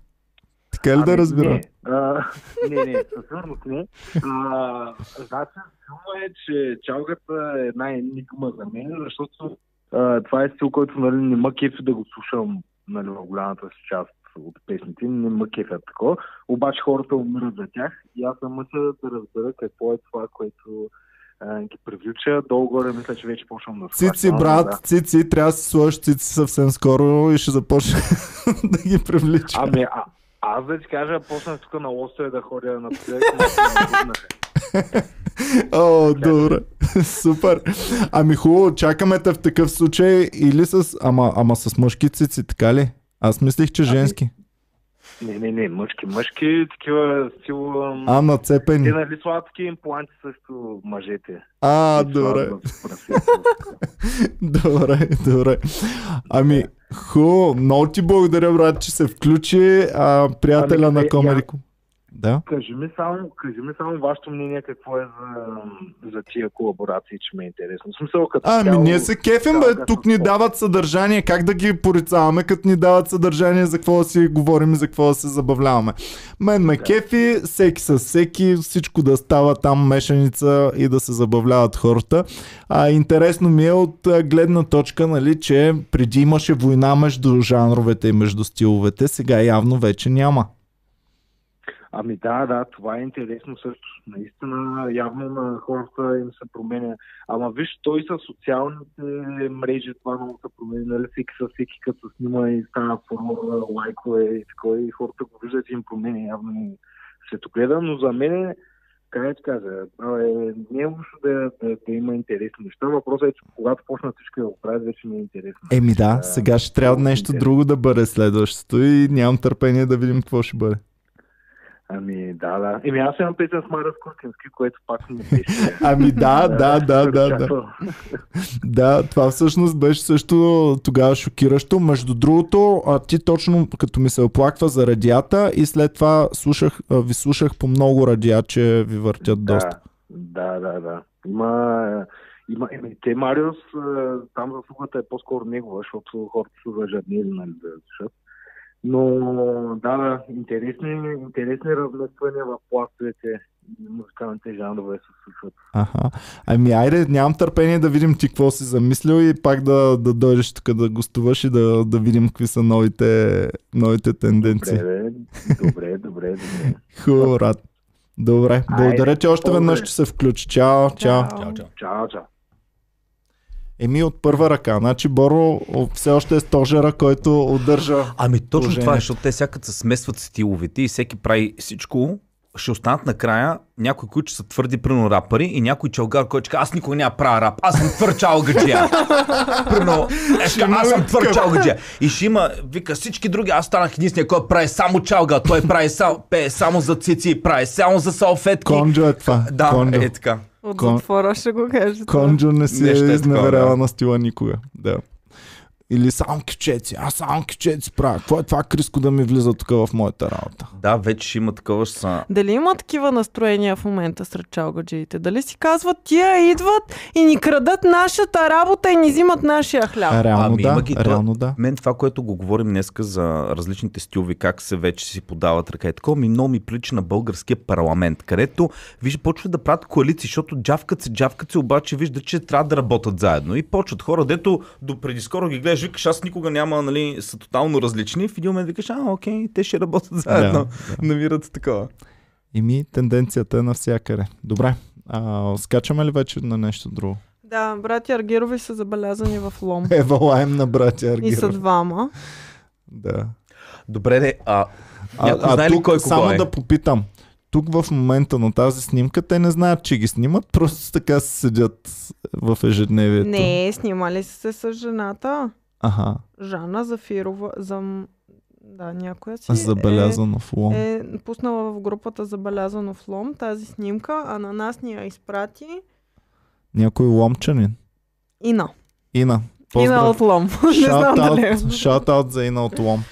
S1: Така ли да
S4: Ами,
S1: разбира?
S4: Не, а, не, не, със сигурност не. А, значи, филма е, че чалгата е една енигма за мен, защото а, това е стил, който нали, не ма кефи да го слушам нали, в голямата си част от песните, не ма кефят такова. Обаче хората умират за тях и аз съм мъча да разбера какво е това, което а, ги привлича. Долу-горе мисля, че вече почвам да
S1: Цици,
S4: схващам,
S1: брат,
S4: да.
S1: цици, трябва да си сложиш цици съвсем скоро и ще започне да ги привлича.
S4: Ами, а, аз да ти кажа, почнах тук на лостове да ходя на но
S1: О, добре. Супер. Ами хубаво, чакаме те в такъв случай или с... Ама, ама с мъжки цици, така ли? Аз мислих, че женски.
S4: Не, не, не, мъжки, мъжки, такива стил...
S1: А,
S4: Те
S1: нацепени.
S4: нали слагат такива импланти също мъжете.
S1: А,
S4: Те
S1: добре. Добре, добре. Ами, хубаво. Много ти благодаря, брат, че се включи. А, приятеля
S4: Ами,
S1: на
S4: е,
S1: Комерико. Да.
S4: Кажи ми само, кажи ми само вашето мнение какво е за, за тия колаборации, че ме е интересно. Смисъл, като
S1: Ами,
S4: цяло-
S1: ние се кефим, бе.
S4: като
S1: Тук ни дават съдържание. Как да ги порицаваме, като ни дават съдържание за какво да си говорим и за какво да се забавляваме. Мен ме
S4: Да.
S1: кефи, всеки с всеки, всичко да става там мешаница и да се забавляват хората. А, интересно ми е от гледна точка, нали, че преди имаше война между жанровете и между стиловете, сега явно вече няма.
S4: Ами да, да, това е интересно също. Наистина, явно на хората им се променя. Ама виж, той с социалните мрежи това много се променя. Нали? Всеки с всеки като снима и става формула, лайкове и такова. И хората го виждат и им променя явно светогледа. Но за мен, как ти кажа, е, не е лошо да, да, да, има интересни неща. Въпросът е, че когато почнат всички да го правят, вече не е интересно.
S1: Еми да, сега ще трябва нещо
S4: интересно.
S1: друго да бъде следващото и нямам търпение да видим какво ще бъде.
S4: Ами да, да. Еми аз имам песен с Мария Скуркински, което пак не беше.
S1: Ами да, да, да, да, да. Да, това всъщност беше също тогава шокиращо. Между другото, а, ти точно като ми се оплаква за радията и след това слушах, ви слушах по много радиа, че ви въртят доста.
S4: Да, да, да, да. Има, има еми, те Мариус, там заслугата е по-скоро негова, защото хората са зажаднели, нали, да слушат. Но да, да, интересни, интересни размествания в пластовете и музикалните жанрове се случват.
S1: Аха. Ами айде, нямам търпение да видим ти какво си замислил и пак да, да дойдеш тук да гостуваш и да, да видим какви са новите, новите тенденции.
S4: Добре, добре, добре, добре.
S1: Хубаво, рад. Добре, благодаря ти още веднъж, че се включи. Чао, чао.
S3: Чао, чао.
S4: Чао, чао.
S1: Еми от първа ръка. Значи Боро все още е стожера, който удържа.
S3: Ами точно
S1: положение.
S3: това е, защото те сякаш се смесват стиловете и всеки прави всичко, ще останат накрая някои, които са твърди прино рапъри и някой чалгар, който ще аз никога няма правя рап, аз съм твърд чалгаджия. Прино, е, каже, аз съм твърд чалгаджия. И ще има, вика, всички други, аз станах единствения, който прави само чалга, той прави само, пее само за цици, прави само за салфетки.
S1: Конджо е това.
S3: Да,
S1: Конджо.
S3: е така.
S2: От
S1: Кон-
S2: затвора ще го кажете.
S1: Конджо не си
S3: Нещо
S1: е
S3: е да.
S1: на стила никога. Да. Или само кючеци. Аз само кючеци правя. Какво е това Криско да ми влиза тук в моята работа?
S3: Да, вече има такова, са...
S2: Дали има такива настроения в момента сред чалгаджиите? Дали си казват, тия идват и ни крадат нашата работа и ни взимат нашия хляб?
S1: Реално
S3: Ами,
S1: да,
S3: има ги, то-
S1: реално да.
S3: Мен това, което го говорим днеска за различните стилови, как се вече си подават ръка и такова, ми много ми прилича на българския парламент, където виж, почват да правят коалиции, защото джавкат се, джавкат се, обаче виждат, че трябва да работят заедно. И почват хора, дето до преди скоро ги гледаш, викаш, аз никога няма, нали, са тотално различни. В един момент викаш, а, окей, те ще работят заедно.
S1: Да,
S3: Намират такова.
S1: Ими тенденцията е навсякъде. Добре. А, скачаме ли вече на нещо друго?
S2: Да, братя Аргирови са забелязани в лом.
S1: Ева лайм на братя
S2: И са двама.
S1: Да.
S3: Добре, де, а,
S1: А, а
S3: знае ли
S1: тук
S3: кой
S1: само
S3: кого е?
S1: да попитам. Тук в момента на тази снимка те не знаят, че ги снимат, просто така се седят в ежедневието.
S2: Не, снимали са се с жената.
S1: Аха,
S2: Жана Зафирова. За... Да, някоя си
S1: забелязано в лом.
S2: е, е пуснала в групата Забелязано в лом тази снимка, а на нас ни я изпрати
S1: Някой ломчанин.
S2: Ина.
S1: Ина.
S2: Ина от лом. Дали е.
S1: Шаут-аут за Ина от лом.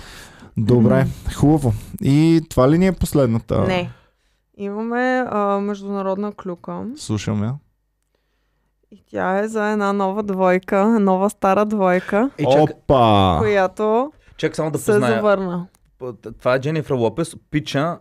S1: Добре, хубаво. И това ли ни е последната?
S2: Не. Имаме а, международна клюка
S1: Слушам я.
S2: И тя е за една нова двойка, нова стара двойка,
S3: Е, чак,
S1: Опа!
S2: която
S3: чак само да
S2: се
S3: позная.
S2: завърна.
S3: Това е Дженифър Лопес, пича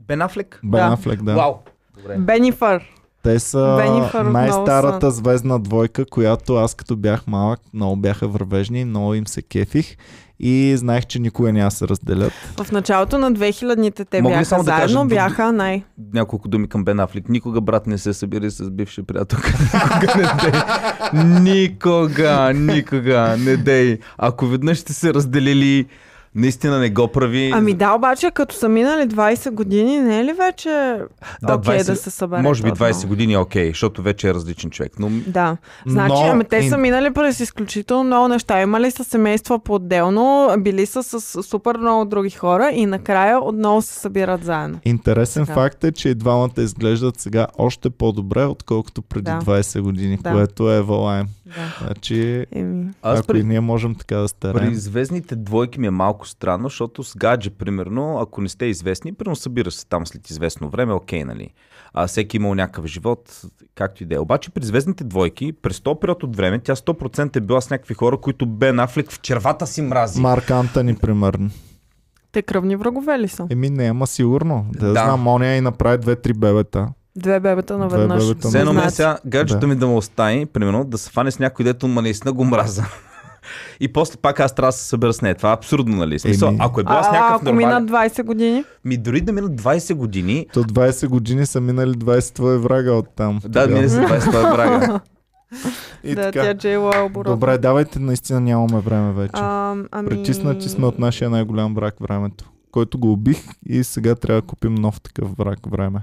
S3: Бен Афлек.
S1: Бен
S2: Да.
S1: Афлек, да.
S3: Вау. Добре.
S2: Бенифър.
S1: Те са
S2: Бенифър
S1: най-старата звездна двойка, която аз като бях малък, много бяха вървежни, много им се кефих и знаех, че никога няма се разделят.
S2: В началото на 2000-те те
S3: Мога
S2: бяха
S3: да кажа
S2: заедно,
S3: д-
S2: бяха най...
S3: няколко думи към Бен Афлик. Никога брат не се събира с бивши приятел. Никога не дей. Никога, никога не дей. Ако веднъж сте се разделили, наистина не го прави.
S2: Ами да, обаче като са минали 20 години, не е ли вече
S3: Да,
S2: окей
S3: 20
S2: да се събере?
S3: Може би
S2: отново?
S3: 20 години е окей, защото вече е различен човек. Но
S2: Да. Значи,
S1: Но
S2: ами те са минали през изключително много неща. Имали са семейства по-отделно, били са с супер много други хора и накрая отново се събират заедно.
S1: Интересен
S2: Така.
S1: факт е, че и двамата изглеждат сега още по-добре, отколкото преди
S2: Да.
S1: 20 години,
S2: Да.
S1: което е валаем.
S2: Да.
S1: Значи,
S2: Еми.
S3: аз
S1: ако
S3: при,
S1: и ние можем така да старем.
S3: при звездните двойки ми е малко странно, защото с гадже, примерно, ако не сте известни, примерно събираш се там след известно време, окей, нали? А всеки имал някакъв живот, както и да е. Обаче при звездните двойки, през този период от време, тя 100% е била с някакви хора, които Бен Афлик в червата си мрази.
S1: Марк Антони, примерно.
S2: Те кръвни врагове ли са?
S1: Еми не, ама сигурно. Да,
S3: Да.
S1: знам, Моня и направи две-три бебета.
S2: Две бебета
S1: Две
S2: наведнъж.
S1: бебета
S3: Все едно сега гаджето
S1: Да.
S3: ми да ме остави, примерно, да се фане с някой, дето ма наистина го мраза. И после пак аз трябва да се събера с нея. Това е абсурдно, нали? Смисъл,
S1: Еми.
S3: ако е била
S2: А,
S3: с
S2: а,
S3: някакъв
S2: ако
S3: нормален...
S2: минат 20 години,
S3: Ми дори да минат 20 години,
S1: То 20 години са минали 20 твои врага от там.
S3: да, мине се 20 това е брага.
S1: И
S2: да,
S1: така.
S2: тя Джейла оборот.
S1: Добре, давайте, наистина нямаме време вече.
S2: А, ами...
S1: Притиснати сме от нашия най-голям враг времето, който го убих и сега трябва да купим нов такъв враг време.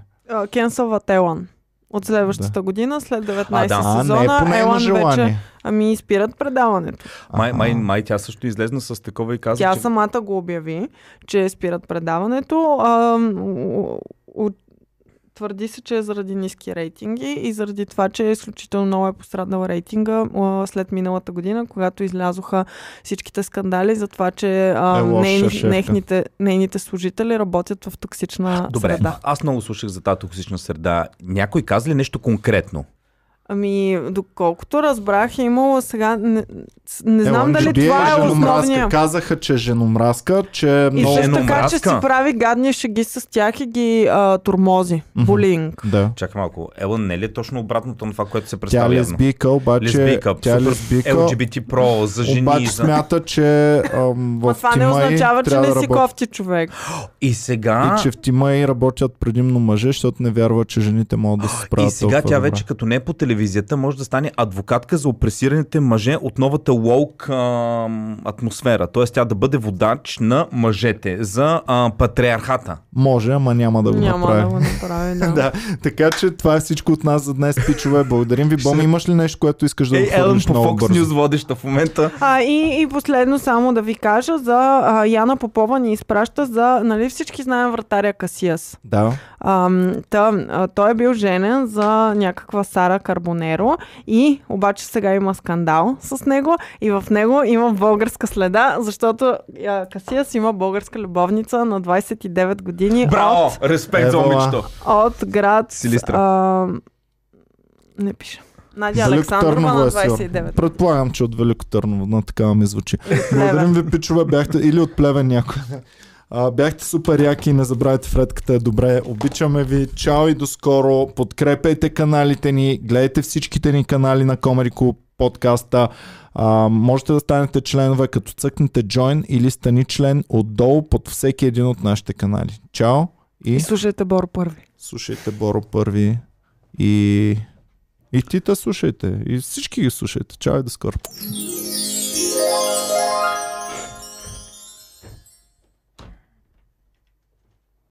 S2: Кенсъл Елан. От следващата година, след 19
S3: А, да.
S1: А, не е
S2: сезона,
S1: по нейно
S2: Елан
S1: желание.
S2: вече... Ами спират предаването.
S3: Май, май, май тя също излезна с такова и каза,
S2: Тя
S3: че...
S2: самата го обяви, че спират предаването. А, у- твърди се, че е заради ниски рейтинги и заради това, че изключително много е постраднал рейтинга а, след миналата година, когато излязоха всичките скандали за това, че а,
S1: Е,
S2: нейни, нейните, нейните служители работят в токсична
S3: Добре,
S2: среда.
S3: аз много слушах за тази токсична среда. Някой каза ли нещо конкретно?
S2: Ами, доколкото разбрах, е имало сега... Не, не знам дали
S1: Джуди
S2: това е
S1: женомразка.
S2: основния.
S1: Казаха, че е женомразка, че е
S2: И
S1: много...
S2: също така, че си прави гадни шеги с тях и ги а, турмози.
S1: Мгм.
S2: Булинг.
S1: Да.
S3: Чакай малко. Елън не е ли точно обратното на това, което се
S1: Тя е
S3: представя
S1: лесбийка, обаче...
S3: Лесбийка,
S1: тя е
S3: супер
S1: лесбийка,
S3: LGBT про, за жени.
S1: обаче
S3: за...
S1: смята, че ам, в
S2: това не означава, че не си кофти човек.
S3: И сега...
S1: И че в тима и работят предимно мъже, защото не вярва, че жените могат да се справят
S3: И сега тя вече като не е по телевизията, може да стане адвокатка за опресираните мъже от новата лоук атмосфера. Тоест тя да бъде водач на мъжете за а, патриархата.
S1: Може, ама няма да го
S2: Няма
S1: направи.
S2: да го направи, да.
S1: Да, така че това е всичко от нас за днес, пичове. Благодарим ви. Боми, имаш ли нещо, което искаш да
S3: Ей,
S1: отвориш
S3: по
S1: много
S3: Fox
S1: бързо?
S3: News водеща в момента.
S2: А, и, и последно само да ви кажа за а, Яна Попова ни изпраща за, нали всички знаем вратаря Касиас.
S1: Да.
S2: Ам, та, а, той е бил женен за някаква Сара Карбонеро и обаче сега има скандал с него и в него има българска следа, защото а, Касиас има българска любовница на 29 години
S3: Браво!
S2: от,
S3: Респект за момичето.
S2: от град
S3: Силистра.
S2: а, не пише. Надя
S1: Велико
S2: Александрова на
S1: е сигурно.
S2: 29.
S1: Предполагам, че от Велико Търново, на такава ми звучи. Благодарим ви, пичове, бяхте или от Плевен някой. А, бяхте супер яки не забравяйте Фредката е добре. Обичаме ви. Чао и до скоро. Подкрепяйте каналите ни. Гледайте всичките ни канали на Comedy Club подкаста. А, можете да станете членове като цъкнете Join или стани член отдолу под всеки един от нашите канали. Чао и
S2: И слушайте Боро първи.
S1: слушайте Боро първи и и ти те слушайте. И всички ги слушайте. Чао и до скоро.